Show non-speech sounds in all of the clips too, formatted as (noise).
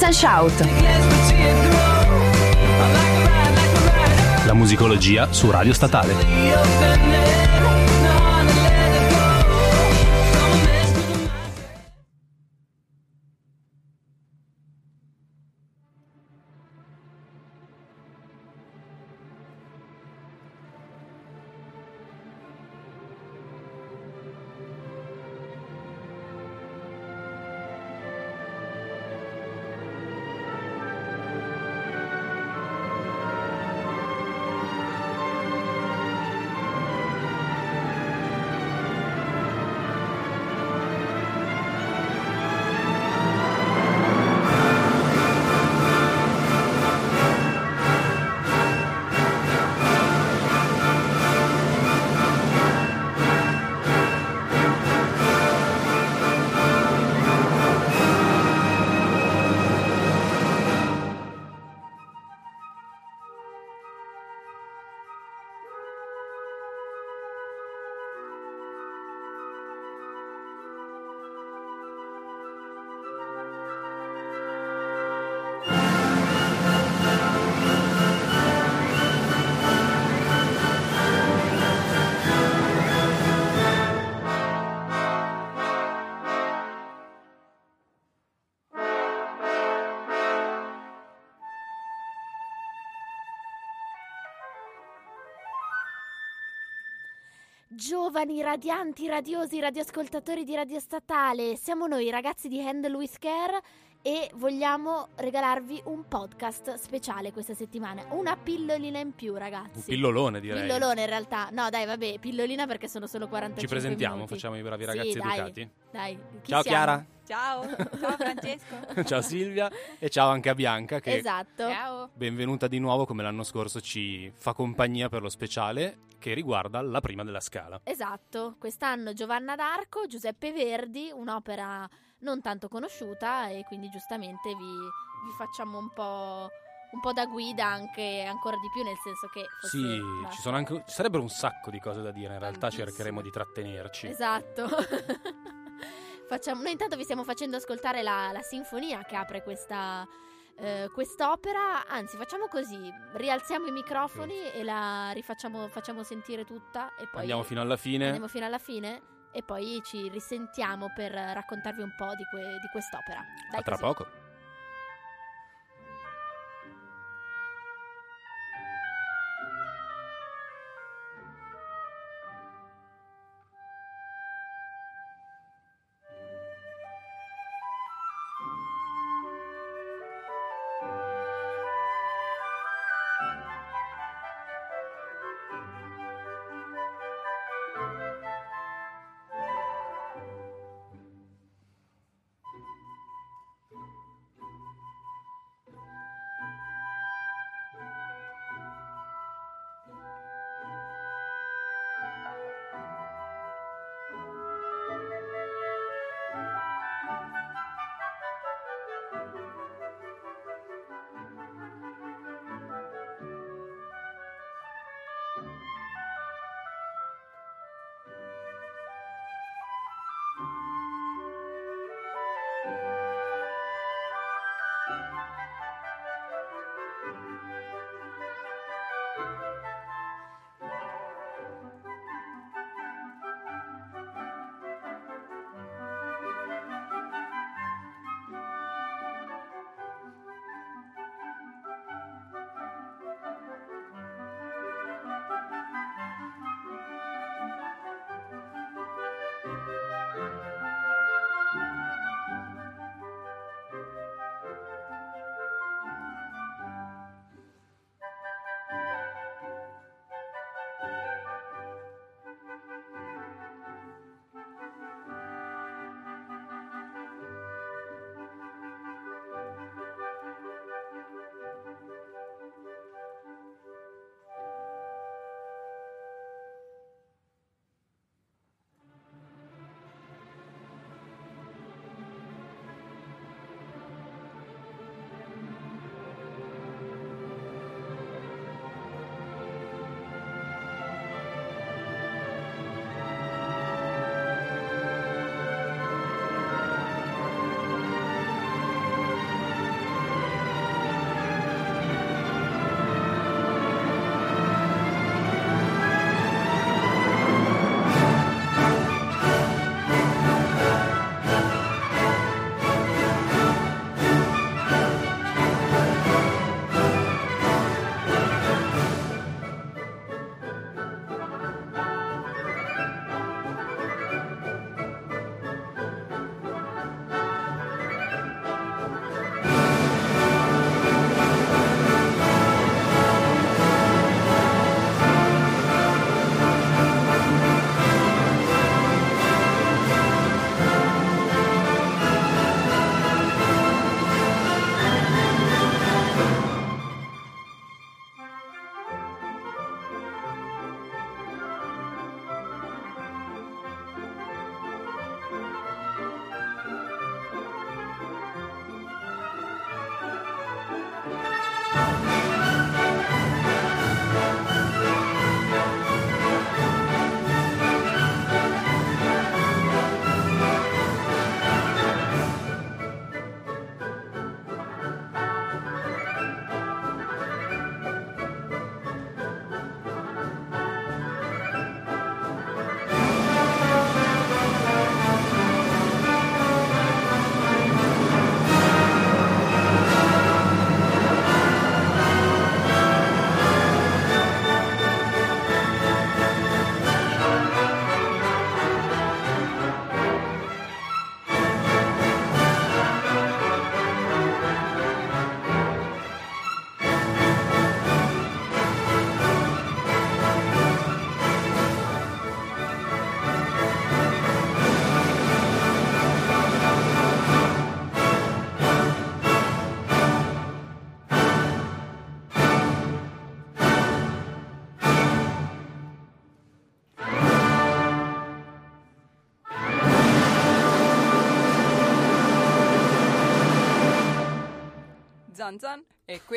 Listen Shout. La musicologia su Radio Statale. Giovani, radianti, radiosi, radioascoltatori di Radio Statale, siamo noi ragazzi di Handle with Care e vogliamo regalarvi un podcast speciale questa settimana, una pillolina in più ragazzi. Un pillolone direi. Pillolone in realtà, no dai vabbè, pillolina perché sono solo 45 Ci presentiamo, minuti. facciamo i bravi Sì, ragazzi dai, educati. Dai, chi Ciao siamo? Chiara, Ciao, ciao Francesco. (laughs) ciao Silvia e ciao anche a Bianca che Esatto. Ciao. benvenuta di nuovo come l'anno scorso ci fa compagnia per lo speciale che riguarda la prima della scala. Esatto, quest'anno Giovanna d'Arco, Giuseppe Verdi, un'opera non tanto conosciuta e quindi giustamente vi, vi facciamo un po', un po' da guida anche ancora di più nel senso che... Sì, ci, sono anche, ci sarebbero un sacco di cose da dire, in realtà Tantissime. cercheremo di trattenerci. Esatto. (laughs) Facciamo, noi intanto vi stiamo facendo ascoltare la, la sinfonia che apre questa, eh, quest'opera. Anzi, facciamo così: rialziamo i microfoni e la rifacciamo facciamo sentire tutta. E poi Andiamo fino alla fine. andiamo fino alla fine. E poi ci risentiamo per raccontarvi un po' di, que- di quest'opera. Dai, A tra così. poco.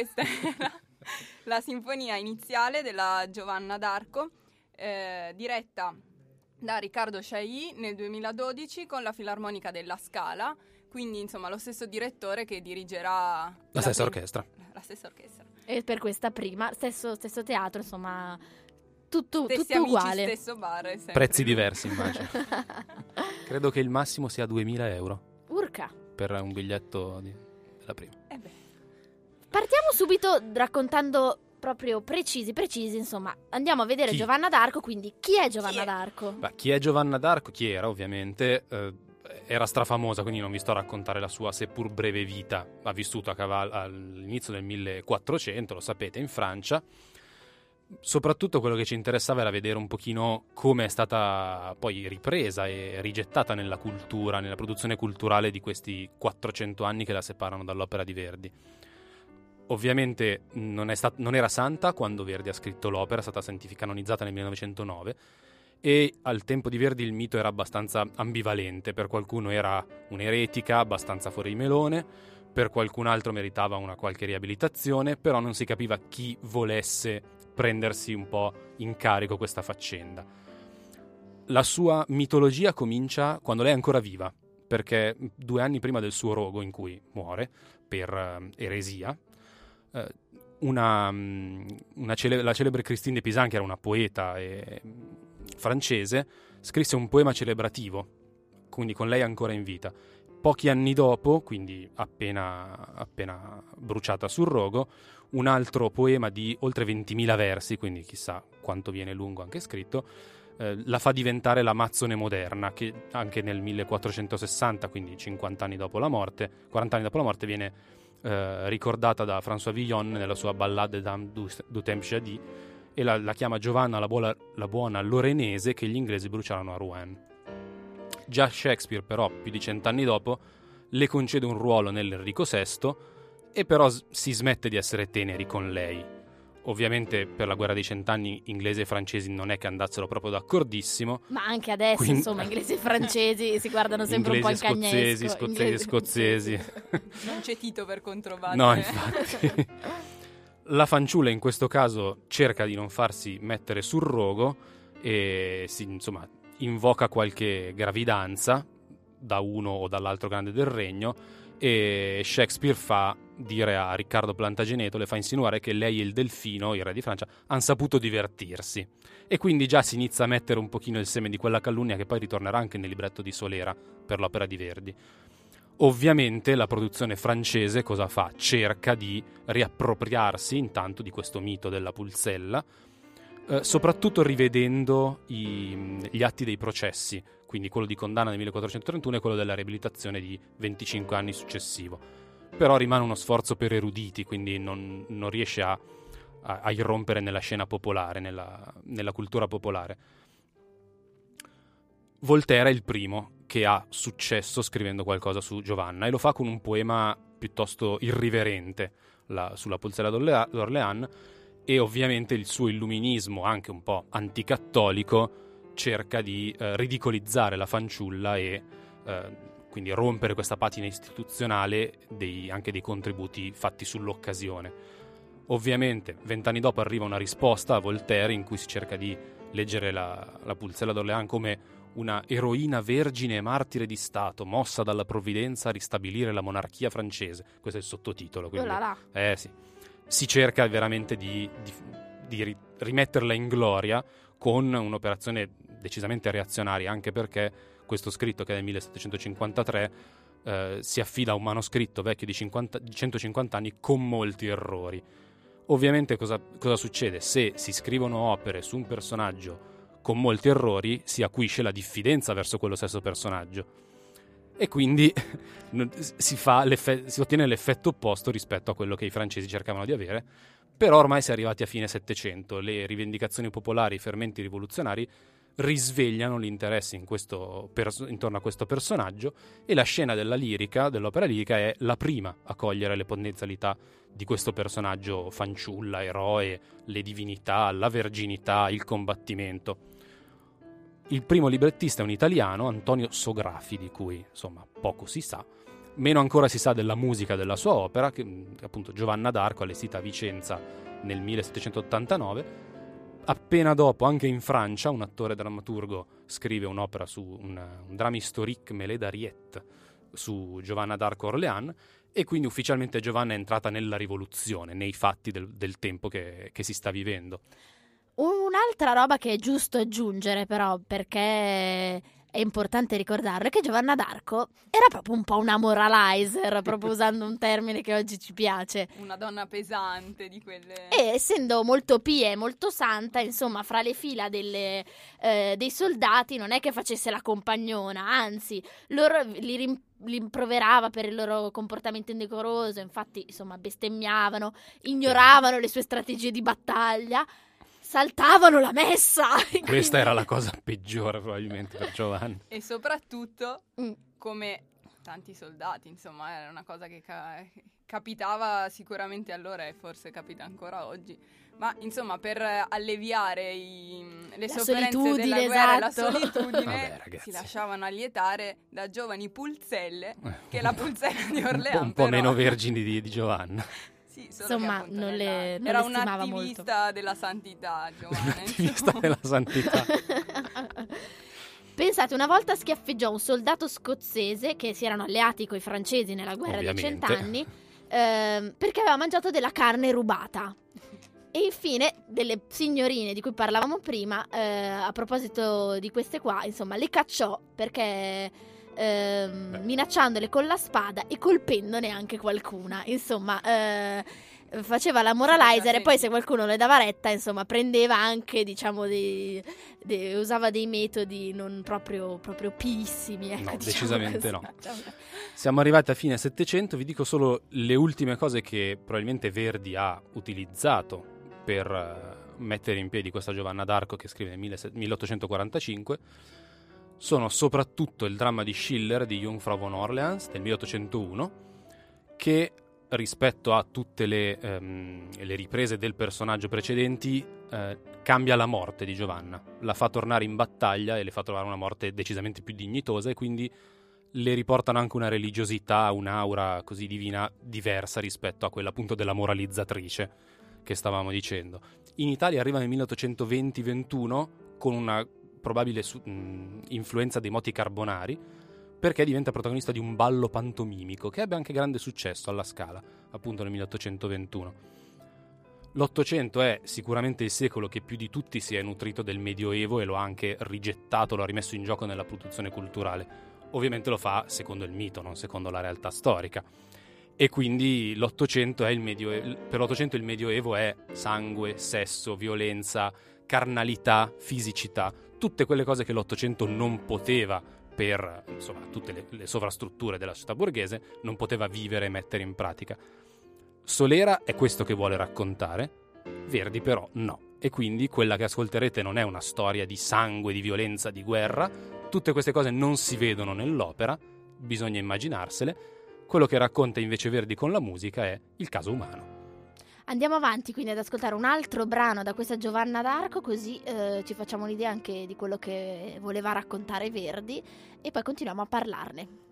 Questa è la, sinfonia iniziale della Giovanna d'Arco, eh, diretta da Riccardo Chailly nel 2012 con la Filarmonica della Scala, quindi insomma lo stesso direttore che dirigerà La la stessa prima- orchestra. La stessa orchestra. E per questa prima, stesso, stesso teatro, insomma, tutto, Stessi tutto amici, uguale. stesso bar. sempre Prezzi diversi, immagino. (laughs) Credo che il massimo sia 2000 euro Urca. per un biglietto di- della prima. Partiamo subito raccontando proprio precisi, precisi, insomma. Andiamo a vedere Chi? Giovanna d'Arco, quindi chi è Giovanna Chi è? d'Arco? Beh, chi è Giovanna d'Arco? Chi era, ovviamente? eh, era strafamosa, quindi non vi sto a raccontare la sua seppur breve vita. Ha vissuto a cavallo all'inizio del 1400, lo sapete, in Francia. Soprattutto quello che ci interessava era vedere un pochino come è stata poi ripresa e rigettata nella cultura, nella produzione culturale di questi 400 anni che la separano dall'opera di Verdi. Ovviamente non, stat- non era santa quando Verdi ha scritto l'opera, è stata canonizzata nel 1909 e al tempo di Verdi il mito era abbastanza ambivalente, per qualcuno era un'eretica abbastanza fuori di melone, per qualcun altro meritava una qualche riabilitazione, però non si capiva chi volesse prendersi un po' in carico questa faccenda. La sua mitologia comincia quando lei è ancora viva, perché due anni prima del suo rogo in cui muore per eh, eresia, una, mm, una cele- la celebre Christine de Pisan, che era una poeta e- francese, scrisse un poema celebrativo, quindi con lei ancora in vita. Pochi anni dopo, quindi appena, appena bruciata sul rogo, un altro poema di oltre 20.000 versi, quindi chissà quanto viene lungo anche scritto, eh, la fa diventare l'Amazzone moderna, che anche nel 1460, quindi 50 anni dopo la morte, 40 anni dopo la morte, viene eh, ricordata da François Villon nella sua Ballade d'âme du, du temps jadis e la, la chiama Giovanna la buona, la buona lorenese che gli inglesi bruciarono a Rouen. Già Shakespeare, però, più di cent'anni dopo, le concede un ruolo nell'Enrico VI e però si smette di essere teneri con lei. Ovviamente per la guerra dei cent'anni inglesi e francesi non è che andassero proprio d'accordissimo, Ma anche adesso, Quindi- insomma, inglesi e francesi si guardano sempre inglesi e un po' in scozzesi, cagnesco. scozzesi e Inglesi- scozzesi. (laughs) non c'è Tito per controbattere. No, infatti. (laughs) La fanciulla in questo caso cerca di non farsi mettere sul rogo e si, insomma, invoca qualche gravidanza da uno o dall'altro grande del regno e Shakespeare fa dire a Riccardo Plantageneto, le fa insinuare che lei e il delfino, il re di Francia, hanno saputo divertirsi. E quindi già si inizia a mettere un pochino il seme di quella calunnia che poi ritornerà anche nel libretto di Solera per l'opera di Verdi. Ovviamente la produzione francese cosa fa? Cerca di riappropriarsi intanto di questo mito della pulzella, eh, soprattutto rivedendo i- gli atti dei processi, quindi quello di condanna del 1431 e quello della riabilitazione di 25 anni successivo. Però rimane uno sforzo per eruditi, quindi non, non riesce a, a- a irrompere nella scena popolare, nella, nella cultura popolare. Voltaire è il primo che ha successo scrivendo qualcosa su Giovanna e lo fa con un poema piuttosto irriverente la- sulla d'Orlea- d'Orléans e ovviamente il suo illuminismo, anche un po' anticattolico, cerca di eh, ridicolizzare la fanciulla e eh, quindi rompere questa patina istituzionale dei- anche dei contributi fatti sull'occasione. Ovviamente, vent'anni dopo arriva una risposta a Voltaire in cui si cerca di leggere la, la pulzella d'Orléans come una eroina vergine e martire di Stato, mossa dalla provvidenza a ristabilire la monarchia francese. Questo è il sottotitolo. Oh Quindi, là là. eh sì. Si cerca veramente di, di- di ri- rimetterla in gloria con un'operazione decisamente reazionaria, anche perché questo scritto, che è del 1753, eh, si affida a un manoscritto vecchio di, 50 di 150 anni con molti errori. Ovviamente cosa, cosa succede? Se si scrivono opere su un personaggio con molti errori, si acuisce la diffidenza verso quello stesso personaggio. E quindi (laughs) si, si ottiene l'effetto opposto rispetto a quello che i francesi cercavano di avere. Però ormai si è arrivati a fine Settecento, le rivendicazioni popolari, i fermenti rivoluzionari risvegliano l'interesse in pers- intorno a questo personaggio e la scena della lirica, dell'opera lirica, è la prima a cogliere le potenzialità di questo personaggio fanciulla, eroe, le divinità, la verginità, il combattimento. Il primo librettista è un italiano, Antonio Sografi, di cui insomma poco si sa, Meno ancora si sa della musica della sua opera, che appunto Giovanna d'Arco allestita a Vicenza nel 1789. Appena dopo, anche in Francia, un attore drammaturgo scrive un'opera su un, un drame historique Mêlée d'Ariette su Giovanna d'Arco Orléans e quindi ufficialmente Giovanna è entrata nella rivoluzione, nei fatti del, del tempo che, che si sta vivendo. Un'altra roba che è giusto aggiungere però perché è importante ricordarlo, è che Giovanna d'Arco era proprio un po' una moralizer, proprio (laughs) usando un termine che oggi ci piace. Una donna pesante di quelle... E essendo molto pia e molto santa, insomma, fra le fila delle, eh, dei soldati non è che facesse la compagnona, anzi, loro li rim- li rimproverava per il loro comportamento indecoroso, infatti, insomma, bestemmiavano, ignoravano le sue strategie di battaglia saltavano la messa. (laughs) Questa quindi... era la cosa peggiore probabilmente per Giovanni. E soprattutto, mm. come tanti soldati, insomma, era una cosa che ca- capitava sicuramente allora e forse capita ancora oggi. Ma insomma, per alleviare i, le la sofferenze della guerra e la esatto. solitudine, Vabbè, si lasciavano allietare da giovani pulzelle, che è la pulzella di Orleans. un po', un po meno vergini di, di Giovanna. (laughs) Sì, Insomma, non le, non era un attivista della santità, Giovanni. attivista della santità. (laughs) Pensate, una volta schiaffeggiò un soldato scozzese che si erano alleati con i francesi nella guerra Ovviamente. dei cent'anni ehm, perché aveva mangiato della carne rubata. E infine, delle signorine di cui parlavamo prima, eh, a proposito di queste qua, insomma, le cacciò perché ehm, minacciandole con la spada e colpendone anche qualcuna. Insomma, eh, faceva la moralizer e poi se qualcuno le dava retta, insomma, prendeva anche, diciamo, dei, dei, usava dei metodi non proprio, proprio pissimi. Ecco, no, diciamo decisamente così. no. Siamo arrivati a fine Settecento, vi dico solo le ultime cose che probabilmente Verdi ha utilizzato per uh, mettere in piedi questa Giovanna d'Arco che scrive nel 1845 sono soprattutto il dramma di Schiller di Jungfrau von Orleans del 1801 che rispetto a tutte le, ehm, le riprese del personaggio precedenti eh, cambia la morte di Giovanna, la fa tornare in battaglia e le fa trovare una morte decisamente più dignitosa e quindi le riportano anche una religiosità, un'aura così divina diversa rispetto a quella appunto della moralizzatrice che stavamo dicendo. In Italia arriva nel 1820-21 con una probabile su- mh, influenza dei moti carbonari, perché diventa protagonista di un ballo pantomimico che ebbe anche grande successo alla Scala, appunto nel 1821. L'Ottocento è sicuramente il secolo che più di tutti si è nutrito del Medioevo e lo ha anche rigettato, lo ha rimesso in gioco nella produzione culturale. Ovviamente lo fa secondo il mito, non secondo la realtà storica. E quindi l'Ottocento è il Medioevo, per l'Ottocento il Medioevo è sangue, sesso, violenza, carnalità, fisicità, tutte quelle cose che l'Ottocento non poteva per insomma, tutte le, le, sovrastrutture della società borghese, non poteva vivere e mettere in pratica. Solera è questo che vuole raccontare, Verdi però no. E quindi quella che ascolterete non è una storia di sangue, di violenza, di guerra, tutte queste cose non si vedono nell'opera, bisogna immaginarsele. Quello che racconta invece Verdi con la musica è il caso umano. Andiamo avanti quindi ad ascoltare un altro brano da questa Giovanna d'Arco, così eh, ci facciamo un'idea anche di quello che voleva raccontare Verdi e poi continuiamo a parlarne.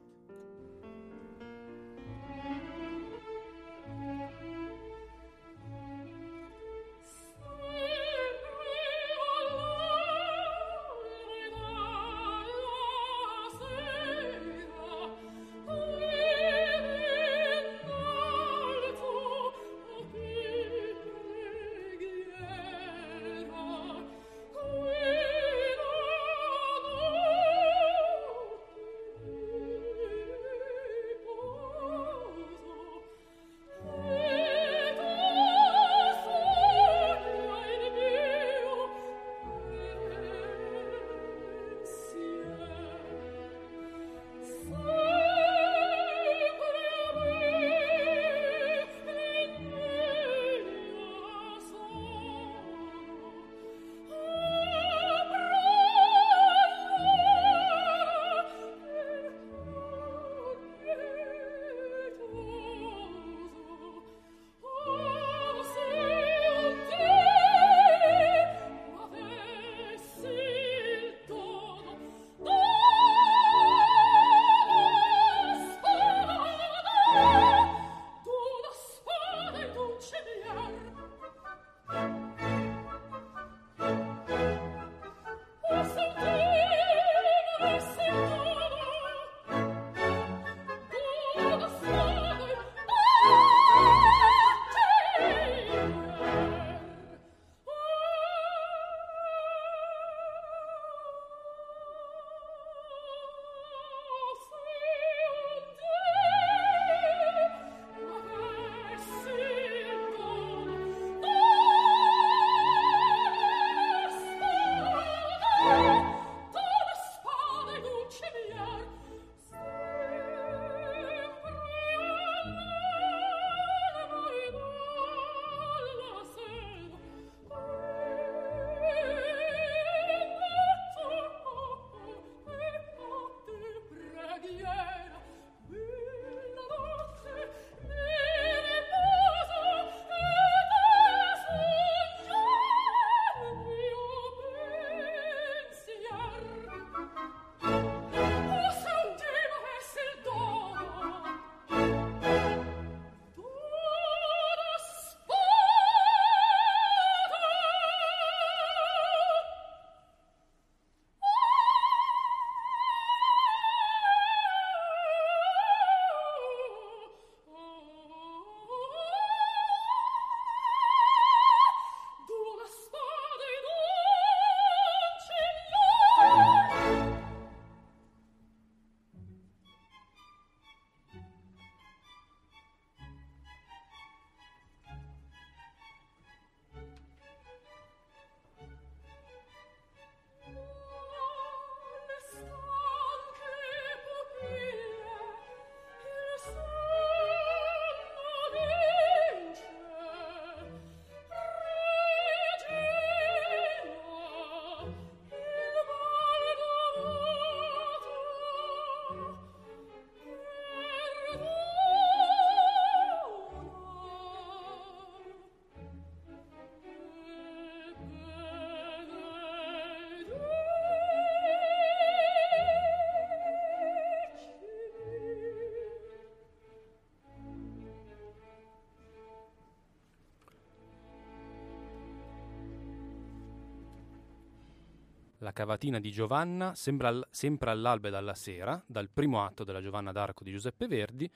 La cavatina di Giovanna, al, sempre all'alba e dalla sera, dal primo atto della Giovanna d'Arco di Giuseppe Verdi,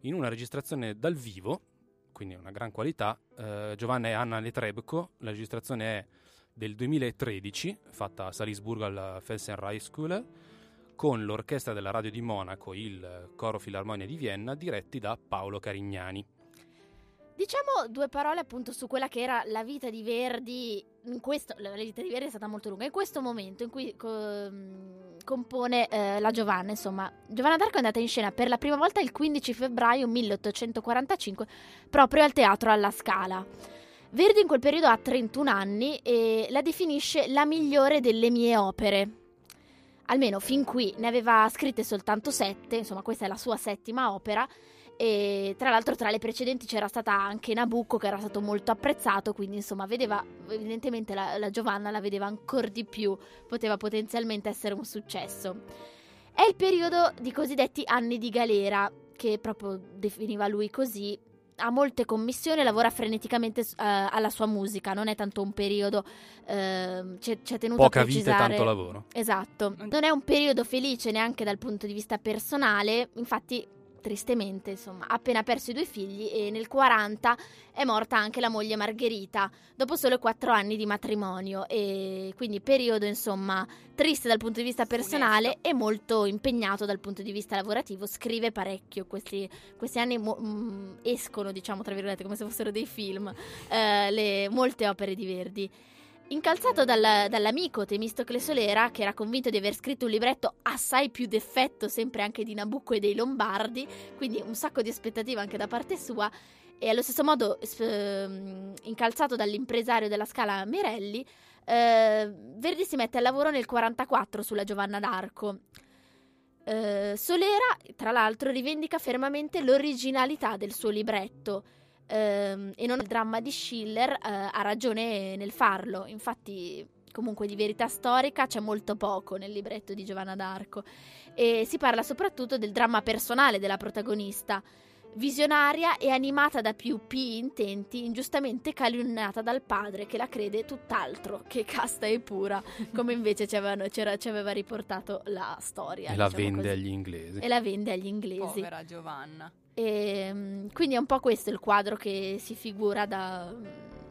in una registrazione dal vivo, quindi una gran qualità. Eh, Giovanna e Anna Netrebko, la registrazione è del 2013, fatta a Salisburgo alla Felsenreichsschule, con l'orchestra della radio di Monaco, il coro Filarmonia di Vienna, diretti da Paolo Carignani. Diciamo due parole appunto su quella che era la vita di Verdi. Questo, la vita di Verdi è stata molto lunga. In questo momento in cui co- compone eh, la Giovanna, insomma, Giovanna d'Arco è andata in scena per la prima volta il 15 febbraio 1845 proprio al teatro alla Scala. Verdi in quel periodo ha 31 anni e la definisce la migliore delle mie opere. Almeno fin qui ne aveva scritte soltanto sette, insomma questa è la sua settima opera e tra l'altro tra le precedenti c'era stata anche Nabucco che era stato molto apprezzato, quindi insomma vedeva, evidentemente la, la Giovanna la vedeva ancora di più, poteva potenzialmente essere un successo. È il periodo di cosiddetti anni di galera, che proprio definiva lui così, ha molte commissioni, lavora freneticamente uh, alla sua musica, non è tanto un periodo, uh, c'è, c'è tenuto Poca a precisare... vita e tanto lavoro. Esatto, non è un periodo felice neanche dal punto di vista personale, infatti tristemente, insomma, ha appena perso i due figli e nel 40 è morta anche la moglie Margherita, dopo solo quattro anni di matrimonio. E quindi periodo, insomma, triste dal punto di vista personale e molto impegnato dal punto di vista lavorativo, scrive parecchio, questi, questi anni mo- mh, mm, escono, diciamo, tra virgolette, come se fossero dei film, eh, le, molte opere di Verdi. Incalzato dal, dall'amico Temistocle Solera, che era convinto di aver scritto un libretto assai più d'effetto, sempre anche di Nabucco e dei Lombardi, quindi un sacco di aspettative anche da parte sua, e allo stesso modo eh, incalzato dall'impresario della Scala Merelli, eh, Verdi si mette al lavoro nel 1944 sulla Giovanna d'Arco. Eh, Solera, tra l'altro, rivendica fermamente l'originalità del suo libretto ehm, e non il dramma di Schiller, eh, ha ragione nel farlo. Infatti, comunque di verità storica c'è molto poco nel libretto di Giovanna d'Arco e si parla soprattutto del dramma personale della protagonista. Visionaria e animata da più pii intenti, ingiustamente calunniata dal padre che la crede tutt'altro che casta e pura, (laughs) come invece ci, avevano, ci aveva riportato la storia. E la diciamo vende così. agli inglesi. E la vende agli inglesi. Povera Giovanna. E, ehm, quindi è un po' questo il quadro che si figura da,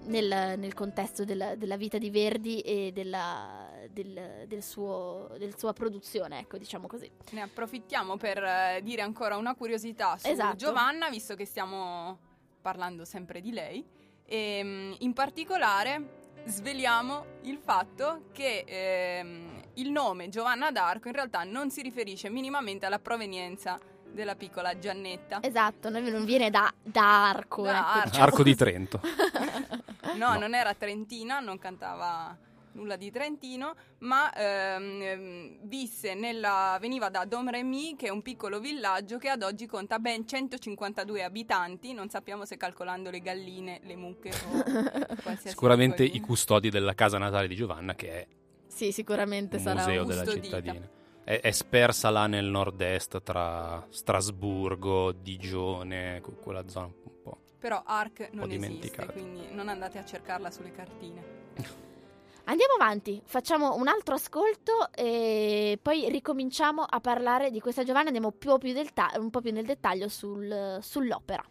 nel, nel, contesto della, della, vita di Verdi e della, del, del suo, della sua produzione, ecco, diciamo così. Ne approfittiamo per eh, dire ancora una curiosità su esatto. Giovanna, visto che stiamo parlando sempre di lei. E, ehm, in particolare sveliamo il fatto che ehm, il nome Giovanna d'Arco in realtà non si riferisce minimamente alla provenienza della piccola Giannetta. Esatto, non viene da, da arco. Da ecco. arco. arco di Trento. no, (laughs) no, non era trentina, non cantava nulla di Trentino, ma ehm, ehm, visse nella, veniva da Domremy, che è un piccolo villaggio che ad oggi conta ben 152 abitanti, non sappiamo se calcolando le galline, le mucche o (laughs) qualsiasi Sicuramente i custodi della casa natale di Giovanna, che è sì, sicuramente un sarà museo della cittadina è, è, spersa là nel nord-est tra Strasburgo, Digione, quella zona un po'. Però Arc non esiste, quindi non andate a cercarla sulle cartine. (laughs) Andiamo avanti, facciamo un altro ascolto e poi ricominciamo a parlare di questa Giovanna, andiamo più, più ta- un po' più nel dettaglio sul, sull'opera.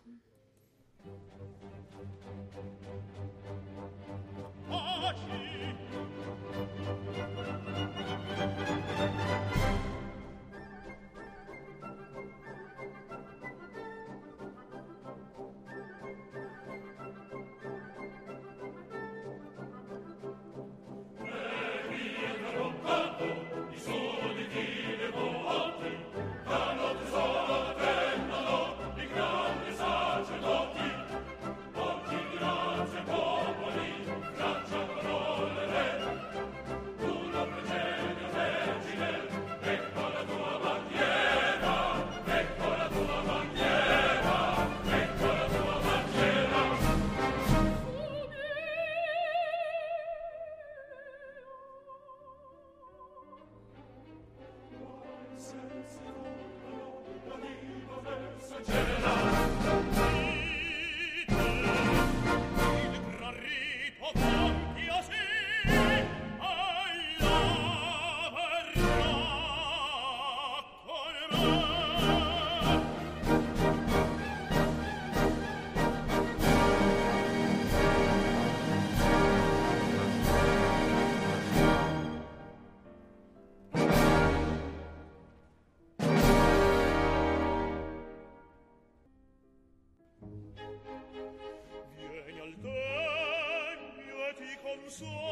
so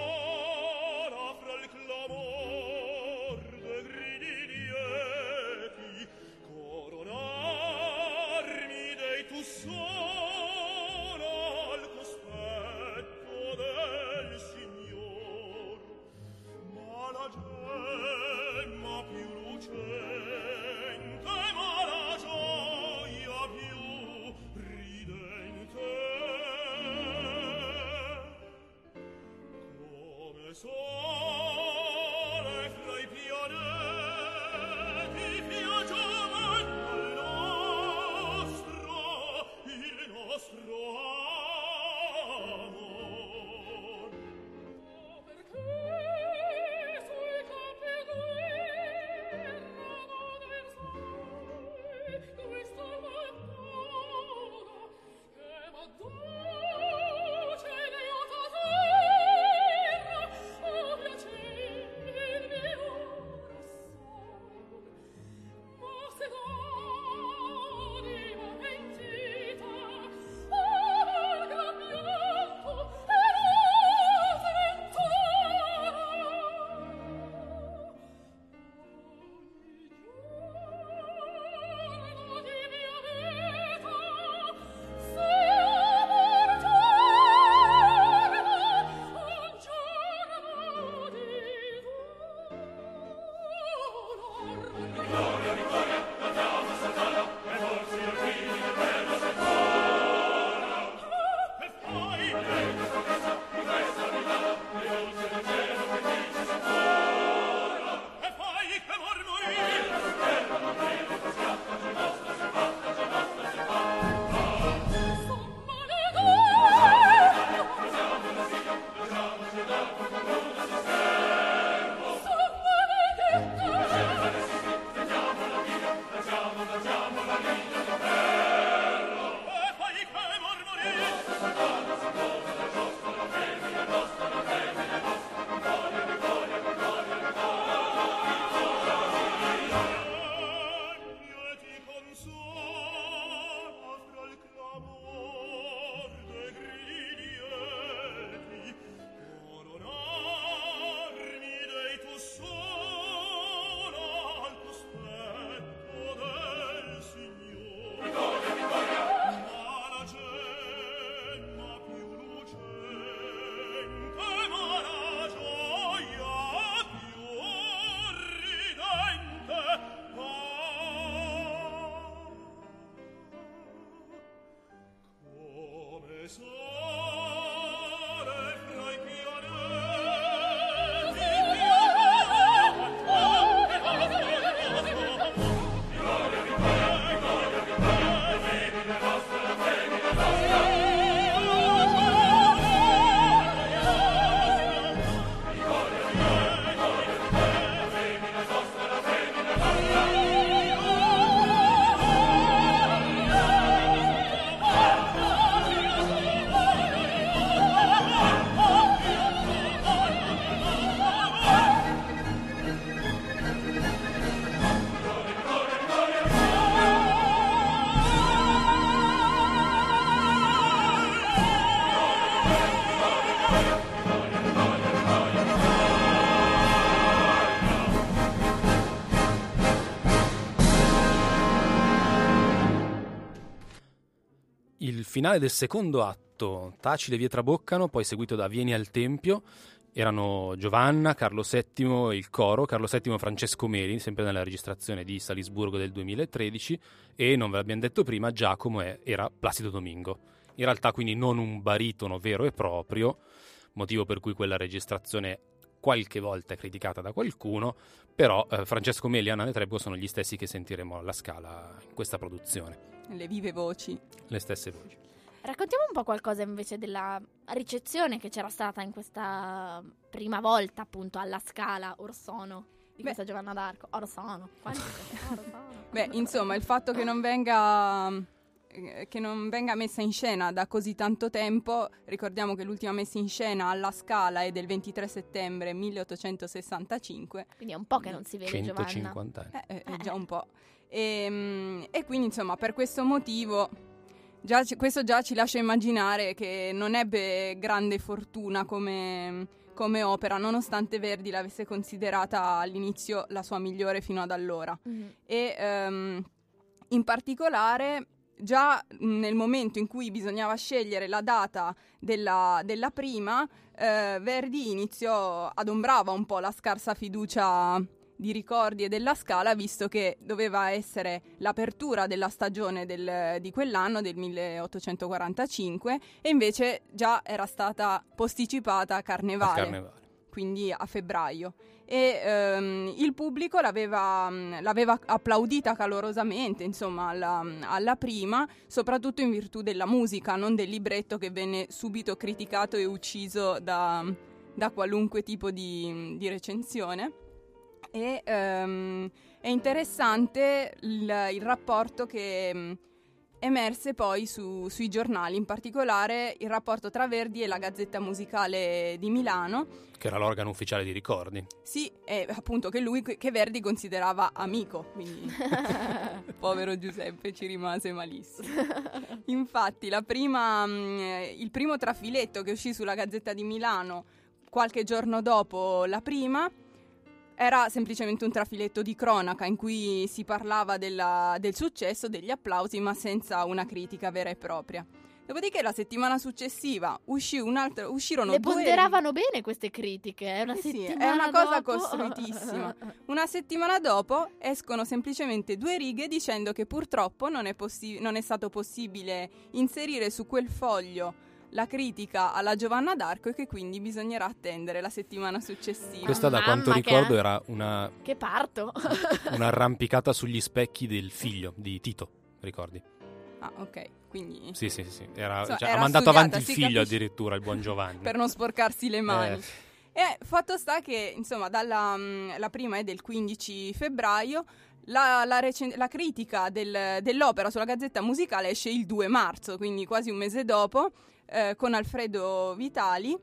finale del secondo atto, Tacile vie traboccano, poi seguito da Vieni al Tempio, erano Giovanna, Carlo VII e il coro, Carlo VII Francesco Meri, sempre nella registrazione di Salisburgo del 2013, e non ve l'abbiamo detto prima, Giacomo è, era Placido Domingo. In realtà quindi non un baritono vero e proprio, motivo per cui quella registrazione qualche volta è criticata da qualcuno, però eh, Francesco Meli e Anna Netrebko sono gli stessi che sentiremo alla scala in questa produzione. Le vive voci. Le stesse voci. Raccontiamo un po' qualcosa invece della ricezione che c'era stata in questa prima volta appunto alla Scala Orsono di Beh. questa Giovanna d'Arco. (laughs) Orsono. Orsono. Beh, insomma, il fatto che non venga eh, che non venga messa in scena da così tanto tempo, ricordiamo che l'ultima messa in scena alla Scala è del 23 settembre 1865. Quindi è un po' che non si vede 150 Giovanna. anni. Eh, eh, già un po'. E, ehm, e quindi insomma per questo motivo già questo già ci lascia immaginare che non ebbe grande fortuna come, come opera, nonostante Verdi l'avesse considerata all'inizio la sua migliore fino ad allora. Mm. E ehm, in particolare già nel momento in cui bisognava scegliere la data della, della prima, eh, Verdi iniziò, adombrava un po' la scarsa fiducia di ricordi e della Scala, visto che doveva essere l'apertura della stagione del- di quell'anno, del 1845, e invece già era stata posticipata a Al Carnevale carnevale. quindi a febbraio. E ehm, il pubblico l'aveva, l'aveva applaudita calorosamente, insomma, alla, alla prima, soprattutto in virtù della musica, non del libretto che venne subito criticato e ucciso da, da qualunque tipo di, di recensione. E ehm, è interessante il, il rapporto che mh, emerse poi su- sui giornali, in particolare il rapporto tra Verdi e la Gazzetta Musicale di Milano, Che era l'organo ufficiale di ricordi. sì, e appunto che lui, che Verdi considerava amico, quindi (laughs) povero Giuseppe ci rimase malissimo. Infatti la prima, eh, il primo trafiletto che uscì sulla Gazzetta di Milano qualche giorno dopo la prima era semplicemente un trafiletto di cronaca in cui si parlava della- del successo, degli applausi, ma senza una critica vera e propria. Dopodiché la settimana successiva uscì un altro, uscirono Le due ponderavano bene queste critiche. È una Eh sì, è una cosa dopo- costruitissima. Una settimana dopo escono semplicemente due righe dicendo che purtroppo non è, possi- non è stato possibile inserire su quel foglio la critica alla Giovanna d'Arco e che quindi bisognerà attendere la settimana successiva. Questa, da mamma, quanto che ricordo, ha- era una, Che parto. (laughs) un'arrampicata sugli specchi del figlio di Tito. Ricordi? Ah, ok, quindi Sì, sì, sì. sì. Era, Insomma, cioè, era ha mandato studiata, avanti il figlio capisce. addirittura, il buon Giovanni. (laughs) per non sporcarsi le mani. Eh, E fatto sta che, insomma, dalla, mh, la prima è del 15 febbraio, la, la recen- la critica del- dell'opera sulla Gazzetta Musicale esce il 2 marzo, quindi quasi un mese dopo, eh, con Alfredo Vitali,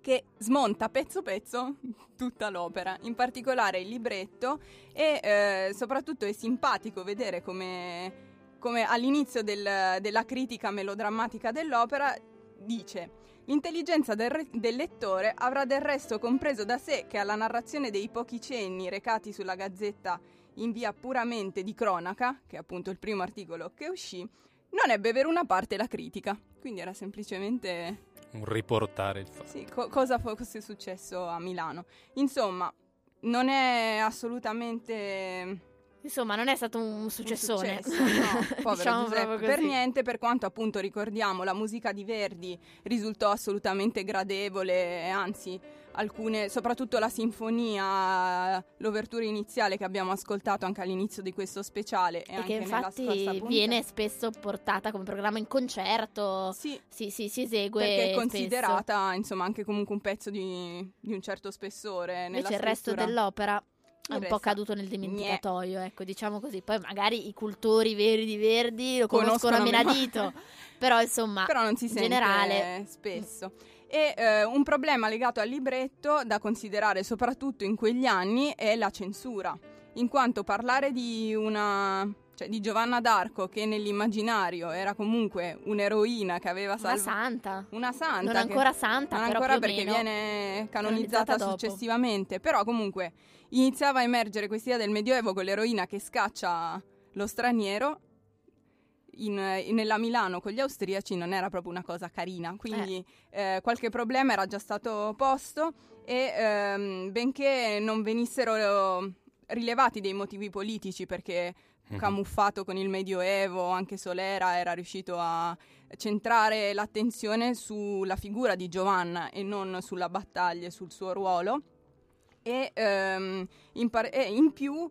che smonta pezzo pezzo tutta l'opera, in particolare il libretto e eh, soprattutto è simpatico vedere come, come all'inizio del- della critica melodrammatica dell'opera dice L'intelligenza del, re- del lettore avrà del resto compreso da sé che alla narrazione dei pochi cenni recati sulla gazzetta in via puramente di cronaca, che è appunto il primo articolo che uscì, non ebbe per una parte la critica. Quindi era semplicemente un riportare il fatto. sì, co- cosa fosse successo a Milano. Insomma, non è assolutamente Insomma, non è stato un un successone. successo, no, (laughs) povero Diciamo Giuseppe, per niente, per quanto appunto ricordiamo la musica di Verdi risultò assolutamente gradevole, anzi alcune, soprattutto la sinfonia, l'overtura iniziale che abbiamo ascoltato anche all'inizio di questo speciale e, E anche che nella infatti viene spesso portata come programma in concerto. Sì, Sì, sì, si esegue. perché è spesso. considerata insomma anche comunque un pezzo di, di un certo spessore Invece il resto dell'opera è un po' caduto nel dimenticatoio, ecco, diciamo così. Poi magari i cultori veri di Verdi lo Conoscono conoscono a menadito, (laughs) però insomma, però non si in sente generale- spesso. E eh, un problema legato al libretto da considerare soprattutto in quegli anni è la censura, in quanto parlare di una cioè di Giovanna d'Arco che nell'immaginario era comunque un'eroina che aveva una salvato santa. una santa Non ancora santa, non ancora perché viene canonizzata canonizzata successivamente, però comunque iniziava a emergere quest'idea del Medioevo con l'eroina che scaccia lo straniero. In, nella Milano con gli austriaci non era proprio una cosa carina, quindi eh, qualche problema era già stato posto e ehm, benché non venissero eh, rilevati dei motivi politici perché Mhm. camuffato con il Medioevo, anche Solera era riuscito a centrare l'attenzione sulla figura di Giovanna e non sulla battaglia e sul suo ruolo. E, ehm, in, par- e in più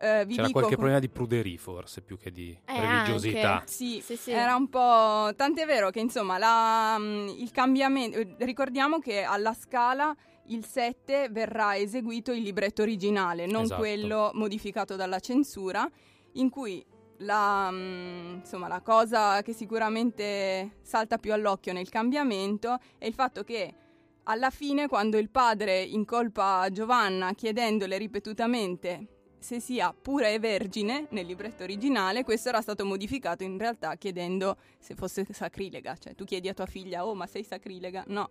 eh, vi C'era dico qualche con- problema di pruderie forse più che di Eh, religiosità. anche. Sì, Sì, sì. era un po'. Tant'è vero che insomma la, mm, il cambiamento. eh, Ricordiamo che alla scala il 7 verrà eseguito il libretto originale, non Esatto. quello modificato dalla censura, in cui la, mm, insomma, la cosa che sicuramente salta più all'occhio nel cambiamento è il fatto che alla fine, quando il padre incolpa Giovanna chiedendole ripetutamente se sia pura e vergine nel libretto originale, questo era stato modificato in realtà chiedendo se fosse sacrilega. Cioè tu chiedi a tua figlia, oh ma sei sacrilega? No.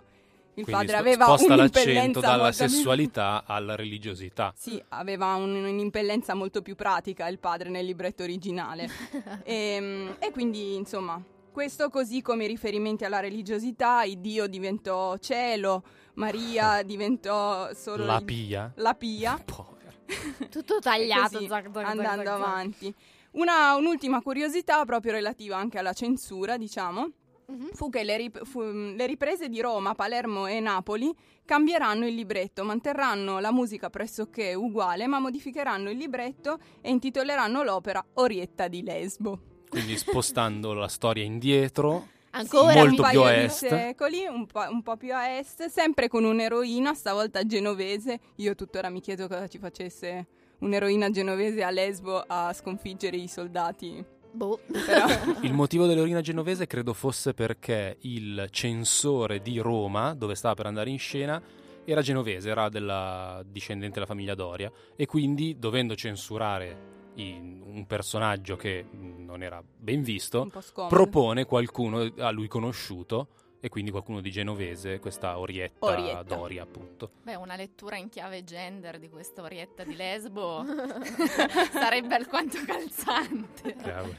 Il Quindi padre aveva sposta l'accento dalla più- sessualità alla religiosità. Sì, aveva un- un'impellenza molto più pratica il padre nel libretto originale. (laughs) e, e quindi, insomma, questo così come i riferimenti alla religiosità, il Dio diventò cielo, Maria (laughs) diventò solo La il- pia. la pia. (laughs) Povera. (laughs) Tutto tagliato, Così, zac, zac, andando zac, zac. avanti. Una- un'ultima curiosità, proprio relativa anche alla censura, diciamo, Mhm. fu che le, rip- fu- le riprese di Roma, Palermo e Napoli cambieranno il libretto, manterranno la musica pressoché uguale, ma modificheranno il libretto e intitoleranno l'opera Orietta di Lesbo. Quindi spostando la storia indietro, Ancora molto un più paio a di est. secoli, un, po', un po' più a est, sempre con un'eroina, stavolta genovese. Io tuttora mi chiedo cosa ci facesse un'eroina genovese a Lesbo a sconfiggere i soldati. Boh. Però (laughs) Il motivo dell'orina genovese credo fosse perché il censore di Roma, dove stava per andare in scena, era genovese, era della discendente della famiglia Doria e quindi dovendo censurare i- un personaggio che non era ben visto, propone qualcuno a lui conosciuto e quindi qualcuno di genovese, questa Orietta, Orietta. Doria appunto. Beh, una lettura in chiave gender di questa Orietta di Lesbo (laughs) sarebbe alquanto calzante. Cavoli.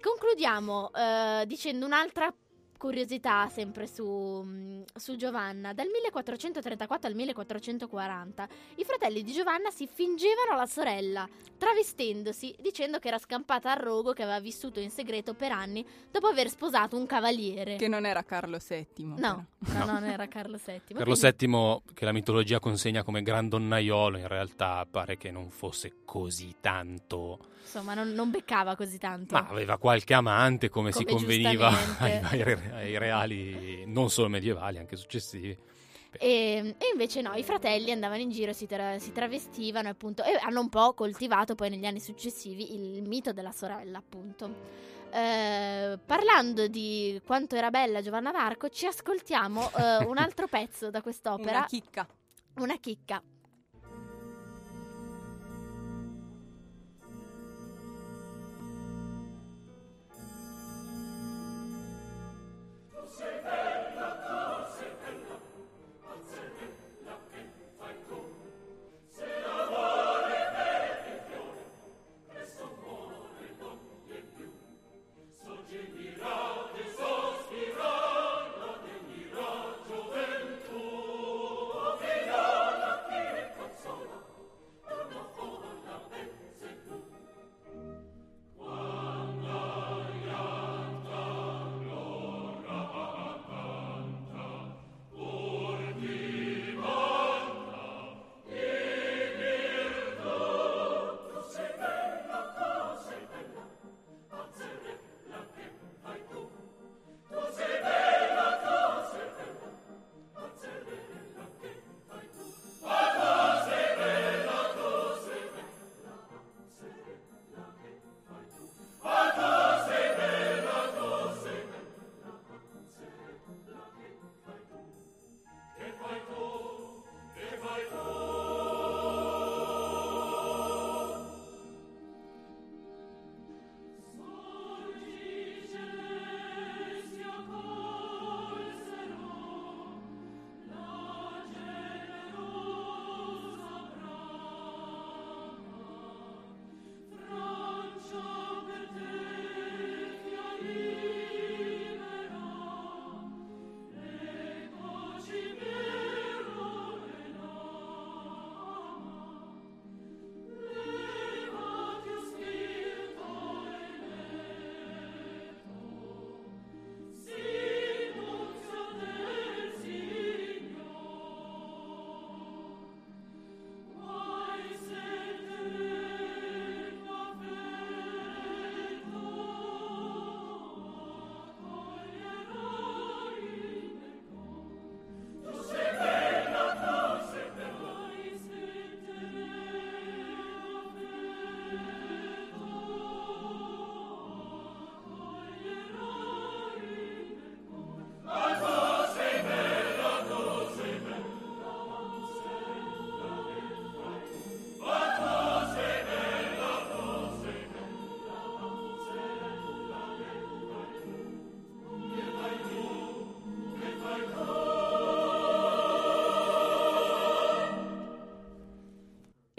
Concludiamo eh, dicendo un'altra curiosità sempre su, mm, su Giovanna. Dal 1434 al 1440 i fratelli di Giovanna si fingevano la sorella, travestendosi, dicendo che era scampata al rogo che aveva vissuto in segreto per anni dopo aver sposato un cavaliere. Che non era Carlo VII. No, no, No. non era Carlo VII. Carlo quindi- VII, che la mitologia consegna come gran donnaiolo, in realtà pare che non fosse così tanto. Insomma, non, non beccava così tanto. Ma aveva qualche amante, come, si Come conveniva ai, ai ai reali, non solo medievali, anche successivi. E, e invece no, i fratelli andavano in giro, si, tra- si travestivano appunto e hanno un po' coltivato poi negli anni successivi il mito della sorella appunto. Eh, parlando di quanto era bella Giovanna d'Arco, ci ascoltiamo eh, un (laughs) altro pezzo da quest'opera, Una chicca. una chicca.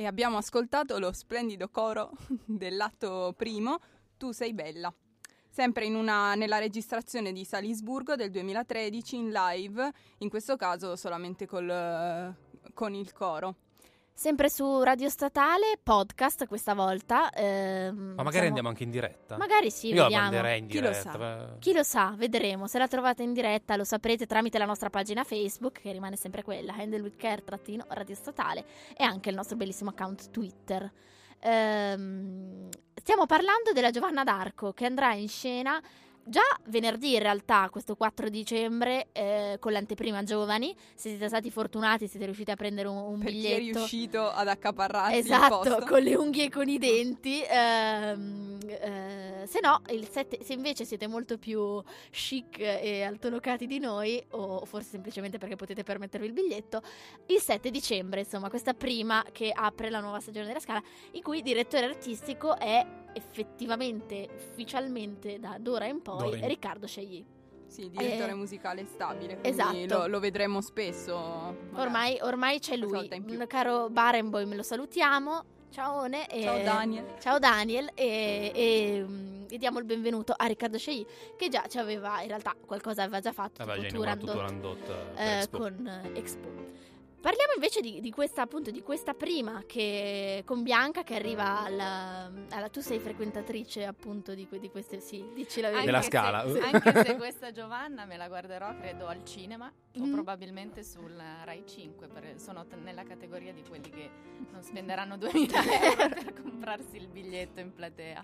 Abbiamo ascoltato lo splendido coro (laughs) dell'atto primo, Tu sei bella. Sempre una, nella registrazione di Salisburgo del 2013 in live, in questo caso solamente col, con il coro. Sempre su Radio Statale, podcast questa volta. ehm, Ma magari siamo- andiamo anche in diretta. Magari sì, Io la vediamo. manderei in Chi lo diretta. sa? beh. Chi lo sa, vedremo. Se la trovate in diretta lo saprete tramite la nostra pagina Facebook, che rimane sempre quella, Handle with Care trattino Radio Statale, e anche il nostro bellissimo account Twitter. Ehm, stiamo parlando della Giovanna d'Arco che andrà in scena già venerdì in realtà, questo 4 dicembre, eh, con l'anteprima Giovani. Se siete stati fortunati, siete riusciti a prendere un, un chi è biglietto. riuscito ad accaparrarsi il Esatto, con le unghie e con i (laughs) denti. ehm, eh, se no, il sette- se invece siete molto più chic e altolocati di noi, o forse semplicemente perché potete permettervi il biglietto, il 7 dicembre, insomma, questa prima che apre la nuova stagione della Scala, in cui il direttore artistico è effettivamente, ufficialmente, da d'ora in poi, D'ora in- Riccardo Scegli. Sì, direttore Eh, musicale stabile. esatto. Lo, lo vedremo spesso. Ormai, ormai c'è lui, caro Barenboy, me lo salutiamo. Ciaone. e- Ciao Daniel. Ciao Daniel e, e, mm, e diamo il benvenuto a Riccardo Scegli che già ci aveva, in realtà qualcosa aveva già fatto Aveva già Turandot, Turandot eh, Expo. con eh, Expo. Parliamo invece di, di questa appunto di questa prima che con Bianca che arriva alla, alla- tu sei frequentatrice appunto di, di queste sì, dici la verità. Della se- Scala. (laughs) anche se questa Giovanna me la guarderò, credo, al cinema o Mm. probabilmente sul Rai 5. perché sono t- nella categoria di quelli che non spenderanno 2000 euro per comprarsi il biglietto in platea.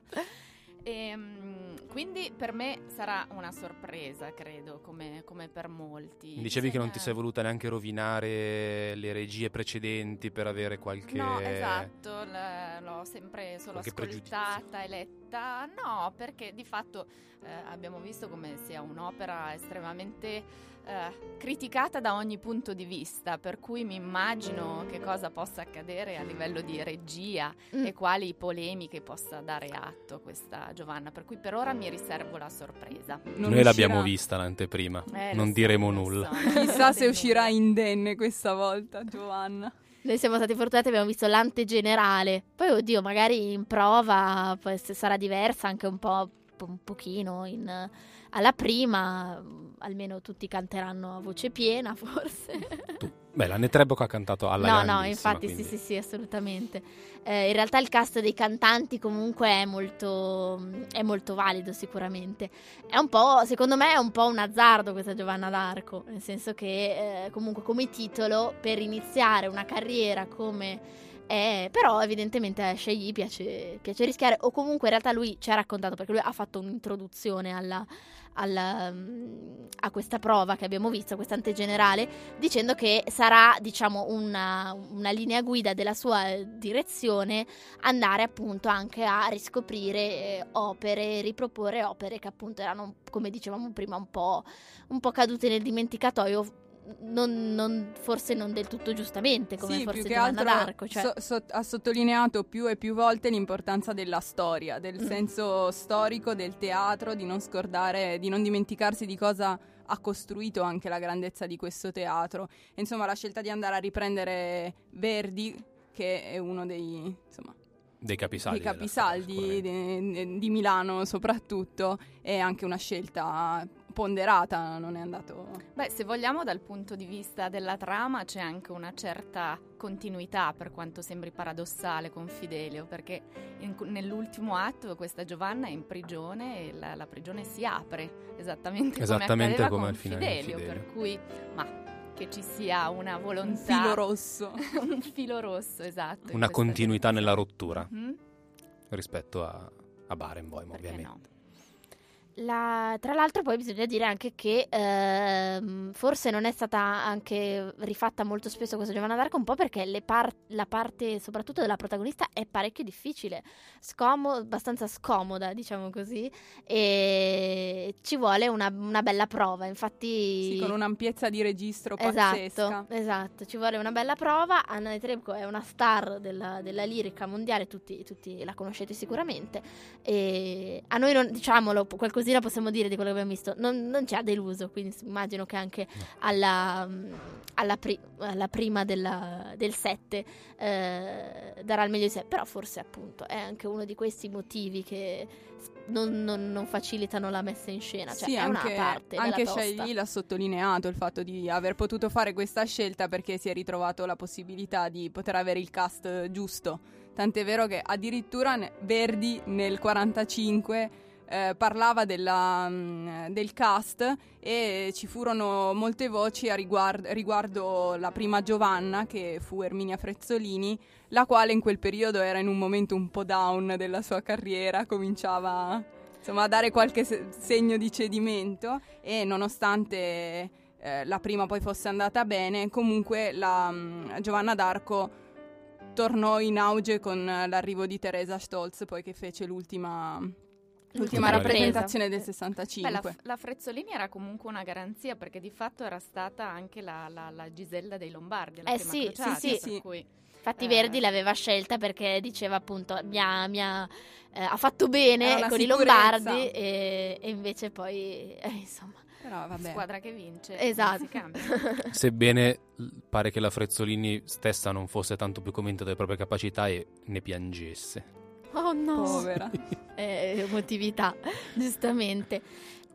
Ehm, quindi per me sarà una sorpresa, credo, come, come per molti. Mi dicevi che non ti sei voluta neanche rovinare le regie precedenti per avere qualche... No, esatto, l- l'ho sempre solo ascoltata e letta. No, perché di fatto eh, abbiamo visto come sia un'opera estremamente eh, criticata da ogni punto di vista, per cui mi immagino che cosa possa accadere a livello di regia Mm. e quali polemiche possa dare atto questa Giovanna, per cui per ora mi riservo la sorpresa. Non Noi l'abbiamo uscirà- vista l'anteprima, Eh, non so, diremo nulla. so, Chissà se uscirà indenne questa volta, Giovanna. Noi siamo stati fortunati, abbiamo visto l'antegenerale. Poi, oddio, magari in prova sarà diversa anche un po', un pochino in- alla prima. Almeno tutti canteranno a voce piena, (laughs) forse. Tu- Beh, la Netrebboco ha cantato alla no, no, infatti quindi- sì, sì, sì, assolutamente. Eh, in realtà il cast dei cantanti comunque è molto, è molto valido sicuramente. È un po', secondo me è un po' un azzardo questa Giovanna d'Arco, nel senso che eh, comunque come titolo per iniziare una carriera come è, però evidentemente a Scegli piace, piace rischiare o comunque in realtà lui ci ha raccontato perché lui ha fatto un'introduzione alla, alla, mm, a questa prova che abbiamo visto, questa antegenerale, dicendo che sarà, diciamo, una, una linea guida della sua direzione andare appunto anche a riscoprire eh, opere, riproporre opere che appunto erano, come dicevamo prima, un po', un po' cadute nel dimenticatoio. Non, non- forse non del tutto giustamente come sì, forse più che altro d'Arco cioè, so- so- ha sottolineato più e più volte l'importanza della storia, del Mm. senso storico del teatro, di non scordare, di non dimenticarsi di cosa ha costruito anche la grandezza di questo teatro. E, insomma, la scelta di andare a riprendere Verdi, che è uno dei, insomma, Dei capisaldi. dei storia, capisaldi sicuramente. di, di Milano soprattutto, è anche una scelta ponderata, non è andato... Beh, se vogliamo dal punto di vista della trama c'è anche una certa continuità, per quanto sembri paradossale con Fidelio, perché in- nell'ultimo atto questa Giovanna è in prigione e la, la prigione si apre, esattamente, Esattamente come accadeva come con Fidelio, Fidelio. per cui, ma che ci sia una Un volontà... filo rosso. (laughs) un filo rosso, esatto. Una continuità nella rottura Mhm, rispetto a, a Barenboim, ovviamente. no? La- tra l'altro poi bisogna dire anche che ehm, forse non è stata anche rifatta molto spesso questa Giovanna d'Arco un po' perché le par- la parte soprattutto della protagonista è parecchio difficile, scomo- abbastanza scomoda diciamo così e ci vuole una, una bella prova, infatti... Sì, con un'ampiezza di registro Esatto, pazzesca. esatto, ci vuole una bella prova. Anna Netrebko è una star della, della lirica mondiale, tutti, tutti la conoscete sicuramente. E a noi, non, diciamolo, qualcosina possiamo dire di quello che abbiamo visto. Non, non ci ha deluso, quindi immagino che anche alla, alla, pri- alla prima della- del 7 eh, darà il meglio di sé. Però forse appunto è anche uno di questi motivi che non, non- non facilitano la messa in scena. Cioè sì, è anche, una parte anche. Lee l'ha sottolineato il fatto di aver potuto fare questa scelta perché si è ritrovato la possibilità di poter avere il cast giusto. Tant'è vero che addirittura Verdi nel 45 eh, parlava della, mm, del cast e ci furono molte voci a riguard- riguardo la prima Giovanna che fu Erminia Frezzolini, la quale in quel periodo era in un momento un po' down della sua carriera, cominciava insomma, a dare qualche se- segno di cedimento e nonostante eh, la prima poi fosse andata bene, comunque la mm, Giovanna d'Arco tornò in auge con eh, l'arrivo di Teresa Stolz, poi che fece l'ultima, l'ultima rappresentazione del Beh, 65. la, la Frezzolini era comunque una garanzia perché di fatto era stata anche la, la- la Gisella dei Lombardi, la Eh prima sì, crociata, sì, sì. cui Infatti Eh. Verdi l'aveva scelta perché diceva appunto mi ha, mi ha, eh, ha fatto bene con i sicurezza. Lombardi e, e invece poi eh, insomma Però vabbè. squadra che vince esatto. (laughs) Sebbene pare che la Frezzolini stessa non fosse tanto più convinta delle proprie capacità e ne piangesse. (laughs) oh no Povera. eh, emotività giustamente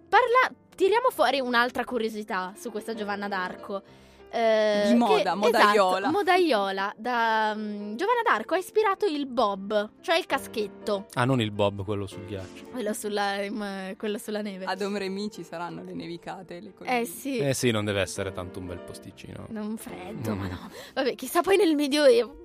Parla, tiriamo fuori un'altra curiosità su questa Giovanna d'Arco Eh, Di moda, che- modaiola. esatto, modaiola da mm, Giovanna d'Arco ha ispirato il bob cioè il caschetto Ah, non il Bob, quello sul ghiaccio. quello sulla, im- quello sulla neve Ad Omremi ci saranno le nevicate, le eh sì Eh sì, non deve essere tanto un bel posticino. Non freddo, Mm. ma no. Vabbè, chissà poi nel Medioevo.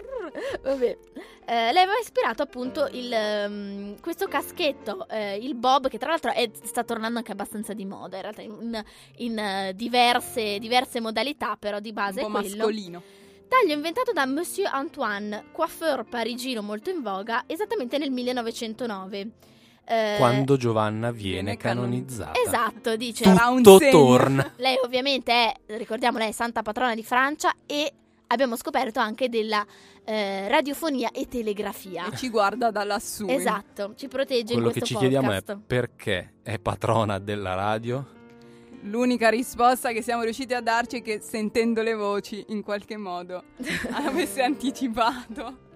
Vabbè. Eh, lei aveva ispirato appunto il, ehm, questo caschetto, eh, il bob, che tra l'altro è- sta tornando anche abbastanza di moda, in realtà in, in, eh, diverse, diverse modalità, però di un base po' è quello. mascolino. Taglio inventato da Monsieur Antoine, coiffeur parigino molto in voga, esattamente nel 1909. Eh, Quando Giovanna viene canonizzata. Esatto, dice... Un Tutto torna. Lei ovviamente è, ricordiamo, lei è santa patrona di Francia e abbiamo scoperto anche della eh, radiofonia e telegrafia. E ci guarda da lassù. Esatto, ci protegge Quello in che questo ci chiediamo è podcast. perché è patrona della radio? L'unica risposta che siamo riusciti a darci è che sentendo le voci in qualche modo (laughs) avesse anticipato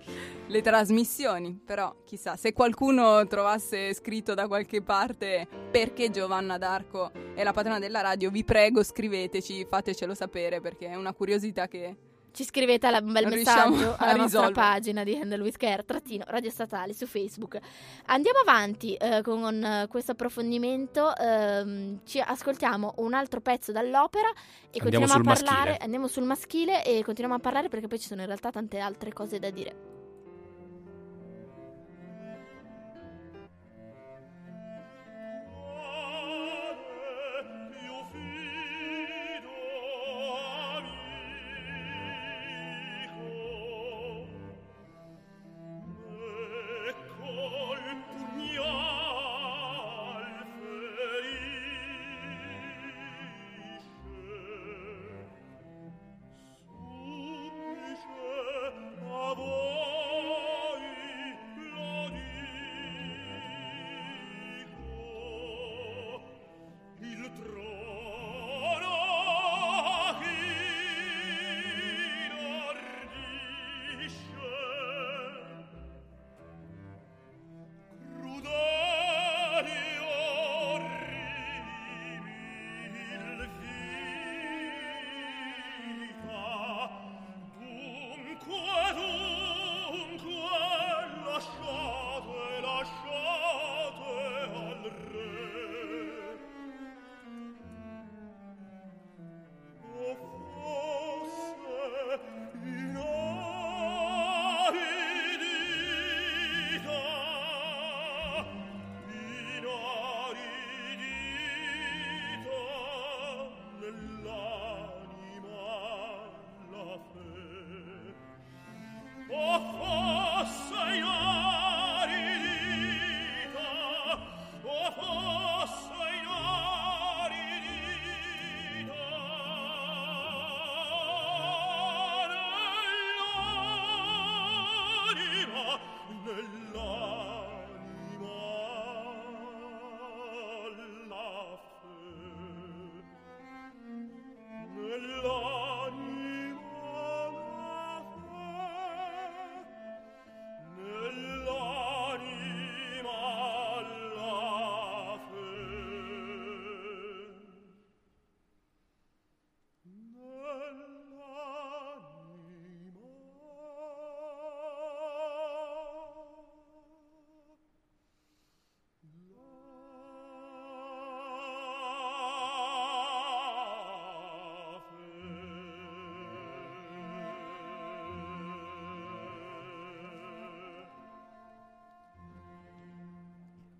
le trasmissioni. Però chissà, se qualcuno trovasse scritto da qualche parte perché Giovanna d'Arco è la patrona della radio, vi prego scriveteci, fatecelo sapere perché è una curiosità che Ci scrivete alla- un bel Non messaggio (laughs) alla nostra pagina di Handle with Care, trattino Radio Statale su Facebook. Andiamo avanti eh, con eh, questo approfondimento. ehm, ci ascoltiamo un altro pezzo dall'opera e Andiamo continuiamo a parlare. maschile. Andiamo sul maschile e continuiamo a parlare perché poi ci sono in realtà tante altre cose da dire.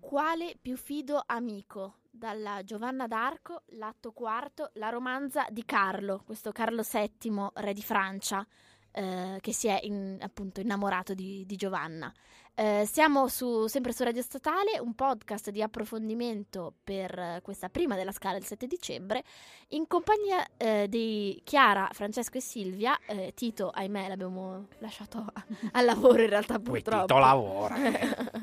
Quale più fido amico? Dalla Giovanna d'Arco, l'atto quarto, la romanza di Carlo, questo Carlo VII, re di Francia, eh, che si è in- appunto innamorato di, di Giovanna. Eh, siamo su, sempre su Radio Statale, un podcast di approfondimento per eh, questa prima della scala il 7 dicembre, in compagnia eh, di Chiara, Francesco e Silvia. Eh, Tito, ahimè, l'abbiamo lasciato a- al lavoro in realtà Poi purtroppo. Tito lavora. (laughs)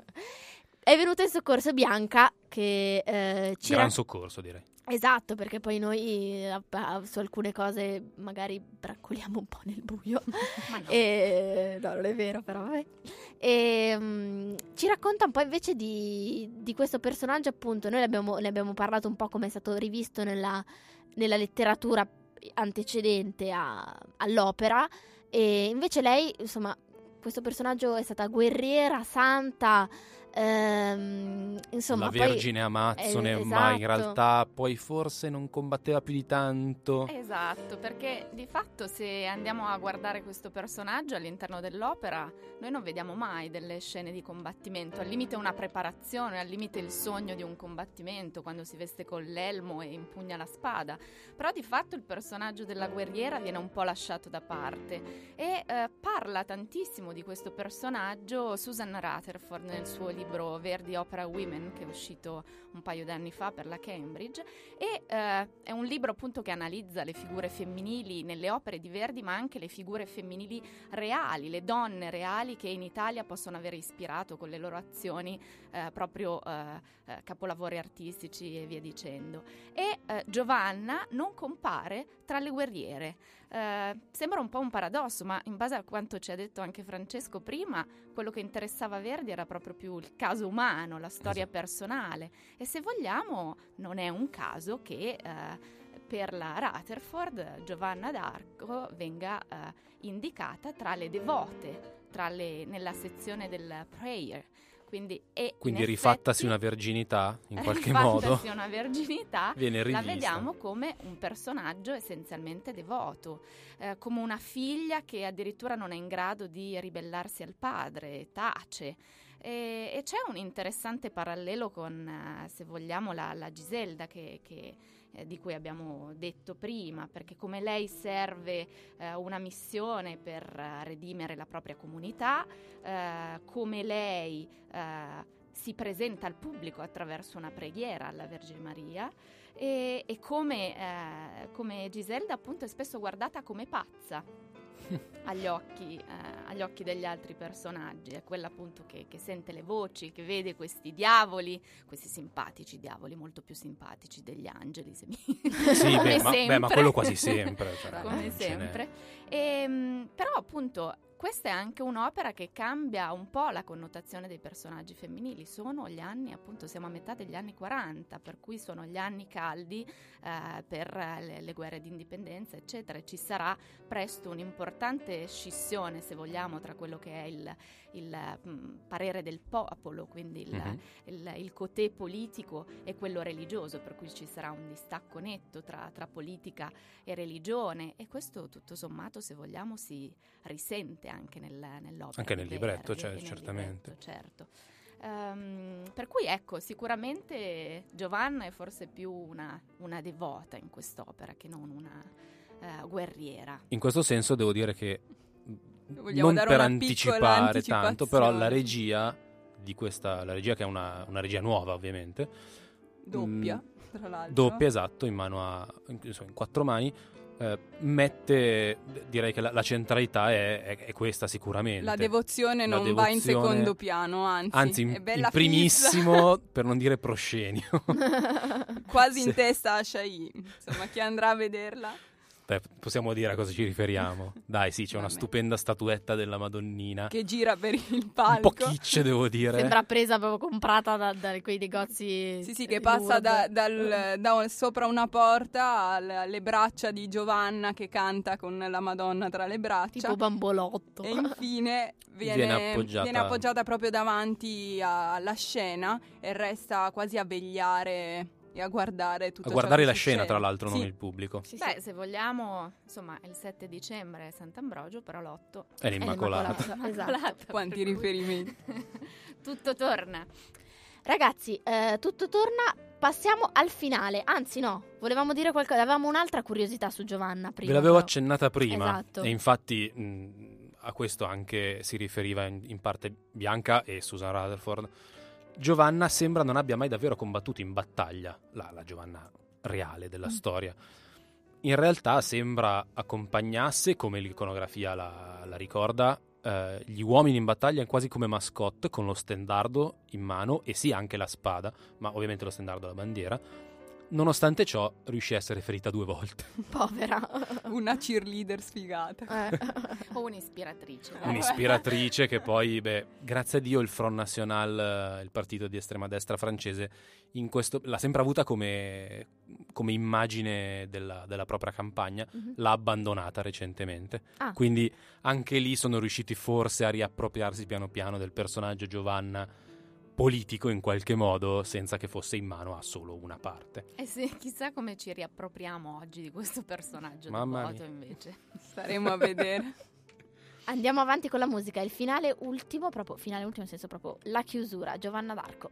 È venuta in soccorso Bianca che eh, ci Gran ra- soccorso, direi. Esatto, perché poi noi eh, su alcune cose magari braccoliamo un po' nel buio. (laughs) Ma no. E, no, non è vero, però vabbè. E, mm, ci racconta un po' invece di, di questo personaggio, appunto. Noi l'abbiamo- ne abbiamo parlato un po' come è stato rivisto nella, nella letteratura antecedente a- all'opera. E invece lei, insomma, questo personaggio è stata guerriera, santa. Ehm, insomma, la poi- Vergine Amazzone, Eh, ma in esatto. realtà poi forse non combatteva più di tanto. Esatto, perché di fatto se andiamo a guardare questo personaggio all'interno dell'opera, noi non vediamo mai delle scene di combattimento, al limite una preparazione, al limite il sogno di un combattimento, quando si veste con l'elmo e impugna la spada, però di fatto il personaggio della guerriera viene un po' lasciato da parte e eh, parla tantissimo di questo personaggio Susan Rutherford nel suo libro Verdi Opera Women che è uscito un paio d'anni fa per la Cambridge e eh, è un libro appunto che analizza le figure femminili nelle opere di Verdi, ma anche le figure femminili reali, le donne reali che in Italia possono aver ispirato con le loro azioni eh, proprio eh, eh, capolavori artistici e via dicendo. E eh, Giovanna non compare tra le guerriere. Eh, sembra un po' un paradosso, ma in base a quanto ci ha detto anche Francesco prima, quello che interessava Verdi era proprio più il caso umano, la storia Esatto. personale. E se vogliamo, non è un caso che eh, per la Rutherford Giovanna d'Arco venga eh, indicata tra le devote, tra le- nella sezione del prayer. Quindi, Quindi in (laughs) rifattasi effetti, una virginità in qualche modo rifattasi una verginità viene la rivista. vediamo come un personaggio essenzialmente devoto, eh, come una figlia che addirittura non è in grado di ribellarsi al padre, tace. E, e c'è un interessante parallelo con, eh, se vogliamo, la, la Giselda che, che, eh, di cui abbiamo detto prima, perché come lei serve eh, una missione per eh, redimere la propria comunità, eh, come lei si presenta al pubblico attraverso una preghiera alla Vergine Maria e, e come, come Giselda appunto è spesso guardata come pazza (laughs) agli occhi, eh, agli occhi degli altri personaggi, è quella appunto che, che sente le voci, che vede questi diavoli, questi simpatici diavoli, molto più simpatici degli angeli, se mi... Sì, (laughs) beh, ma, beh, ma quello quasi sempre. cioè, come sempre. Ehm, però appunto questa è anche un'opera che cambia un po' la connotazione dei personaggi femminili. Sono gli anni, appunto, siamo a metà degli anni 40, per cui sono gli anni caldi eh, per le, le guerre di indipendenza, eccetera. E ci sarà presto un'importante scissione, se vogliamo, tra quello che è il, il, mm, parere del popolo, quindi il, Mhm. il, il cotè politico e quello religioso, per cui ci sarà un distacco netto tra, tra politica e religione e questo tutto sommato, se vogliamo, si risente anche nel, nell'opera. Anche nel libretto, Verdi cioè, certamente. libretto, certo. Ehm, per cui ecco, sicuramente Giovanna è forse più una, una devota in quest'opera che non una eh, guerriera. In questo senso devo dire che Vogliamo non per anticipare tanto, però la regia di questa, la regia che è una, una regia nuova ovviamente, Doppia, Mm, tra l'altro. doppia esatto, in mano a, in, insomma, in quattro mani, eh, mette, direi che la, la centralità è, è- è questa sicuramente. La devozione La non va in devozione- secondo piano, anzi, Anzi, in, in primissimo, (laughs) per non dire proscenio. quasi Sì. in testa a Shai. Insomma, chi andrà a vederla Beh, possiamo dire a cosa ci riferiamo. (laughs) Dai, sì, c'è una stupenda statuetta della Madonnina. che gira per il Un palco. po' kitsch, devo dire. Sembra presa proprio comprata da, da quei negozi. Sì, sì, che passa da, dal- da un- sopra una porta al- alle braccia di Giovanna che canta con la Madonna tra le braccia. Tipo bambolotto. E infine (laughs) viene, Viene appoggiata- viene appoggiata proprio davanti alla scena e resta quasi a vegliare e a guardare tutto A ciò guardare che la scena, tra l'altro, non Sì, il pubblico. sì, sì. Beh, se vogliamo, insomma, è il 7 dicembre è Sant'Ambrogio, però l'8 È l'Immacolata. l'Immacolata. Esatto. Immacolata, (laughs) Quanti riferimenti. (laughs) Tutto torna. Ragazzi, eh, tutto torna. Passiamo al finale. Anzi, no, volevamo dire qualcosa. Avevamo un'altra curiosità su Giovanna prima. Ve l'avevo però. accennata prima Esatto. e infatti mh, a questo anche si riferiva in, in parte Bianca e Susan Rutherford. Giovanna sembra non abbia mai davvero combattuto in battaglia, la, la Giovanna reale della Mm. storia. In realtà sembra accompagnasse, come l'iconografia la, la ricorda, eh, gli uomini in battaglia quasi come mascotte con lo stendardo in mano e sì anche la spada, ma ovviamente lo stendardo è la bandiera. Nonostante ciò riuscì a essere ferita due volte. (laughs) Povera. Una cheerleader sfigata. Eh. O un'ispiratrice. (laughs) un'ispiratrice che poi, beh, grazie a Dio il Front National, eh, il partito di estrema destra francese, in questo, l'ha sempre avuta come, come immagine della, della propria campagna, Mhm. l'ha abbandonata recentemente. Ah. Quindi anche lì sono riusciti forse a riappropriarsi piano piano del personaggio Giovanna politico in qualche modo, senza che fosse in mano a solo una parte. Eh sì, (laughs) chissà come ci riappropriamo oggi di questo personaggio Mamma devoto mia. invece. (laughs) Staremo a vedere. (laughs) Andiamo avanti con la musica. Il finale ultimo, proprio finale ultimo, nel senso proprio la chiusura. Giovanna d'Arco.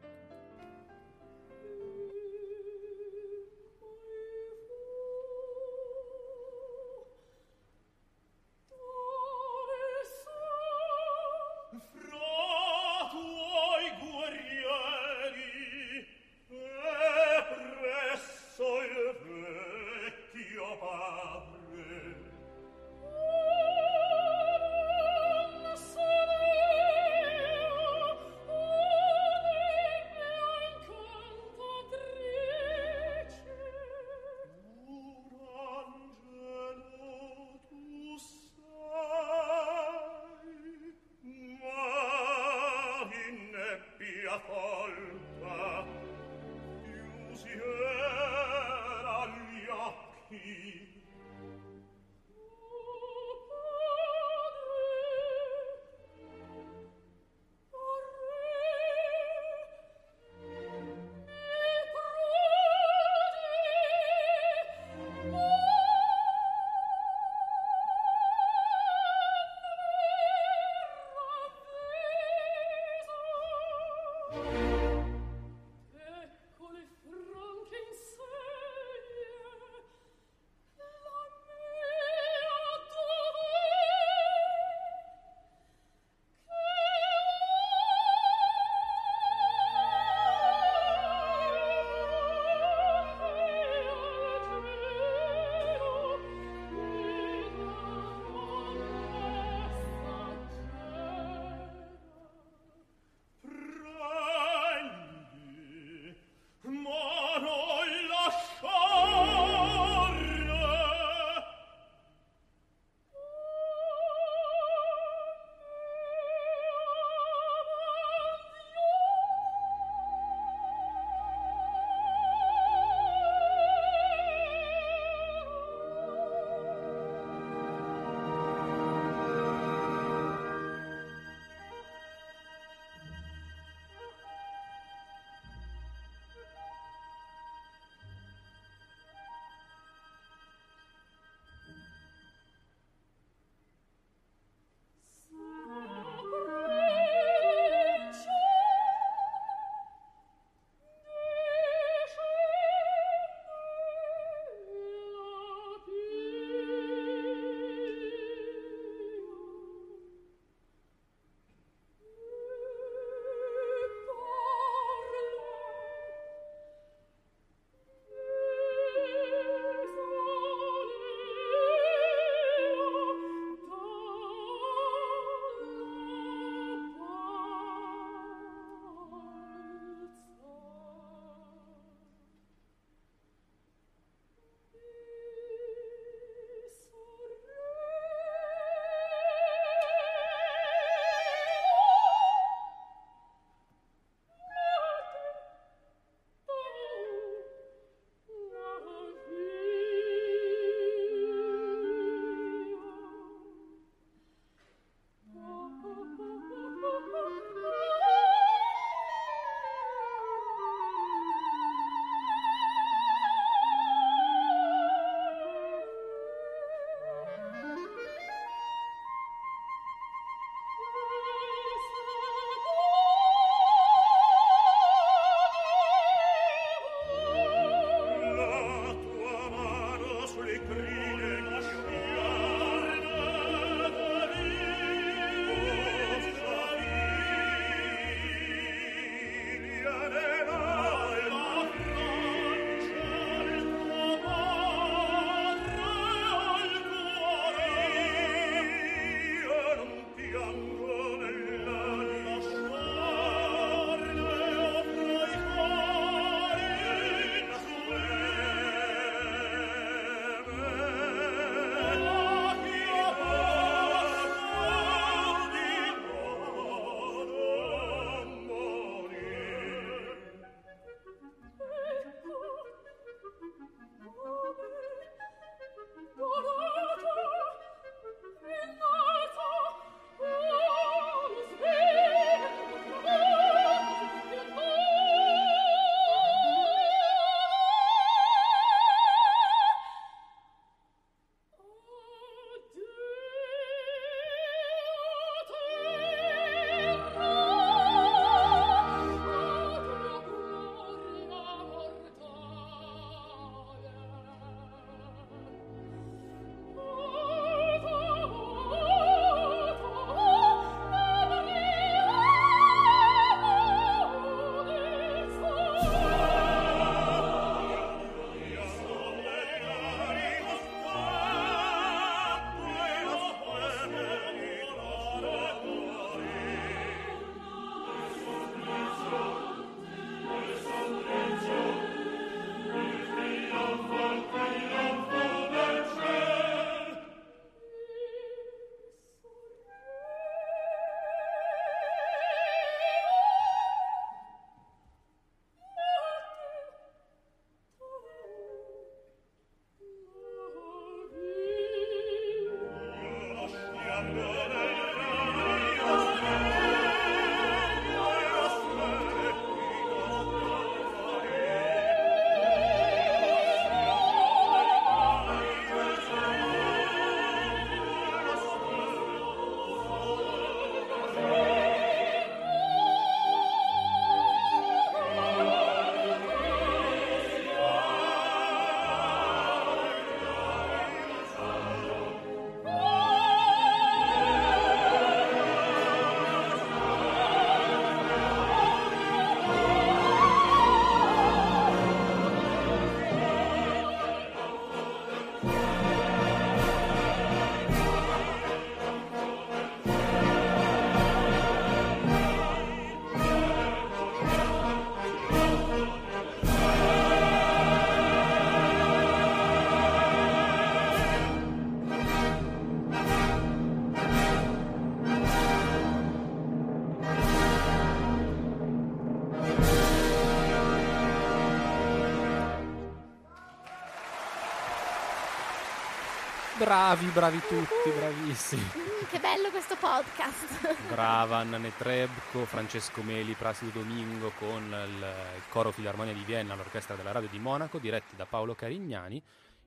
Bravi, bravi tutti, bravissimi. Mm, che bello questo podcast. Brava Anna Netrebko, Francesco Meli, Placido Domingo con il, il coro Filarmonia di Vienna, l'orchestra della radio di Monaco, diretti da Paolo Carignani,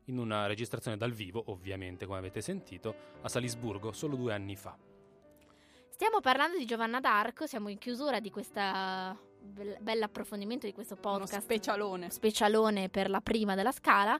in una registrazione dal vivo, ovviamente, come avete sentito, a Salisburgo solo due anni fa. Stiamo parlando di Giovanna d'Arco, siamo in chiusura di questa bell'approfondimento di questo podcast. Uno specialone. Specialone per la prima della scala.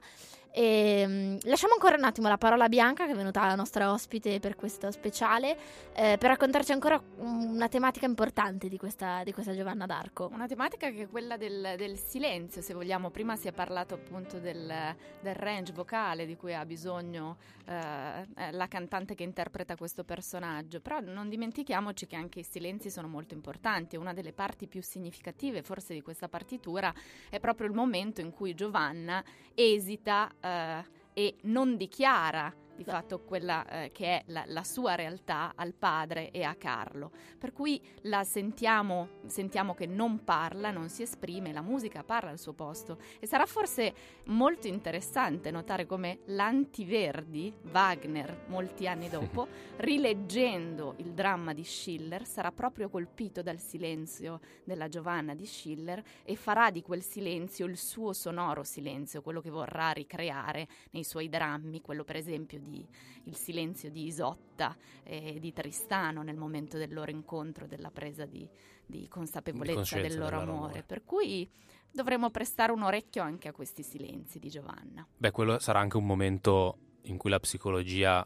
E, um, lasciamo ancora un attimo la parola a Bianca, che è venuta la nostra ospite per questo speciale, eh, per raccontarci ancora una tematica importante di questa, di questa Giovanna d'Arco. Una tematica che è quella del, del silenzio, se vogliamo. Prima si è parlato appunto del, del range vocale di cui ha bisogno eh, eh, la cantante che interpreta questo personaggio, però non dimentichiamoci che anche i silenzi sono molto importanti. Una delle parti più significative forse di questa partitura è proprio il momento in cui Giovanna esita eh, e non dichiara di fatto quella eh, che è la, la, sua realtà al padre e a Carlo. Per cui la sentiamo, sentiamo che non parla, non si esprime, la musica parla al suo posto. E sarà forse molto interessante notare come l'antiverdi, Wagner, molti anni dopo, (laughs) rileggendo il dramma di Schiller, sarà proprio colpito dal silenzio della Giovanna di Schiller e farà di quel silenzio il suo sonoro silenzio, quello che vorrà ricreare nei suoi drammi, quello per esempio di Il silenzio di Isotta e di Tristano nel momento del loro incontro, della presa di, di consapevolezza di del loro amore. amore. Per cui dovremo prestare un orecchio anche a questi silenzi di Giovanna. Beh, quello sarà anche un momento in cui la psicologia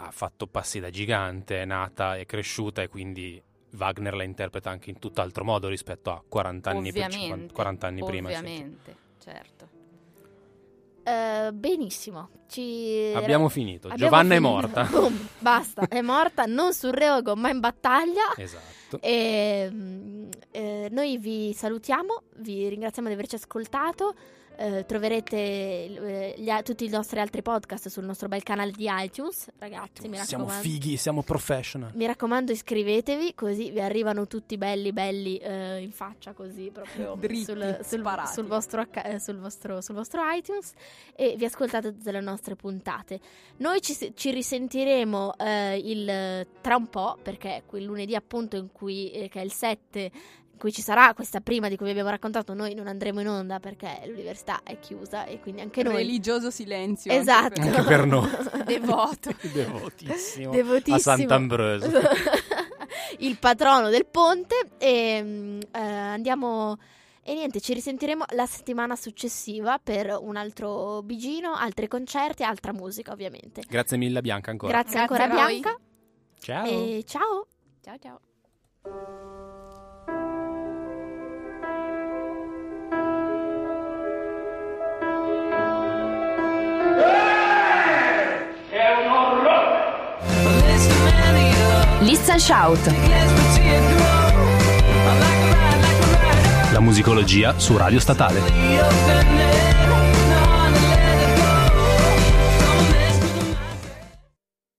ha fatto passi da gigante, è nata, è cresciuta e quindi Wagner la interpreta anche in tutt'altro modo rispetto a 40 anni, ovviamente, 40 anni prima. Ovviamente, certo. Uh, benissimo. Ci... Abbiamo finito. Abbiamo Giovanna finito. è morta. (laughs) Boom, basta, è morta non sul reogo ma in battaglia. Esatto. E, eh, noi vi salutiamo, vi ringraziamo di averci ascoltato. Eh, troverete eh, gli, tutti i nostri altri podcast sul nostro bel canale di iTunes, ragazzi. Mi siamo fighi, siamo professional. Mi raccomando, iscrivetevi così vi arrivano tutti belli, belli eh, in faccia, così proprio (laughs) Dritti, sul, sul, sul, vostro, eh, sul, vostro, sul, vostro, iTunes e vi ascoltate tutte le nostre puntate. Noi ci, ci risentiremo eh, il, tra un po', perché quel lunedì appunto in cui, che è il 7 cui ci sarà questa prima di cui vi abbiamo raccontato, noi non andremo in onda perché l'università è chiusa e quindi anche noi... Religioso silenzio. Esatto. Anche per noi. (laughs) Devoto. (laughs) Devotissimo. Devotissimo. A Sant'Ambrosio. (laughs) Il patrono del ponte e eh, andiamo... E niente, ci risentiremo la settimana successiva per un altro bigino, altri concerti, altra musica ovviamente. Grazie mille Bianca ancora. Grazie, Grazie ancora Bianca. Ciao. E ciao. Ciao ciao. Listen Shout. La musicologia su Radio Statale.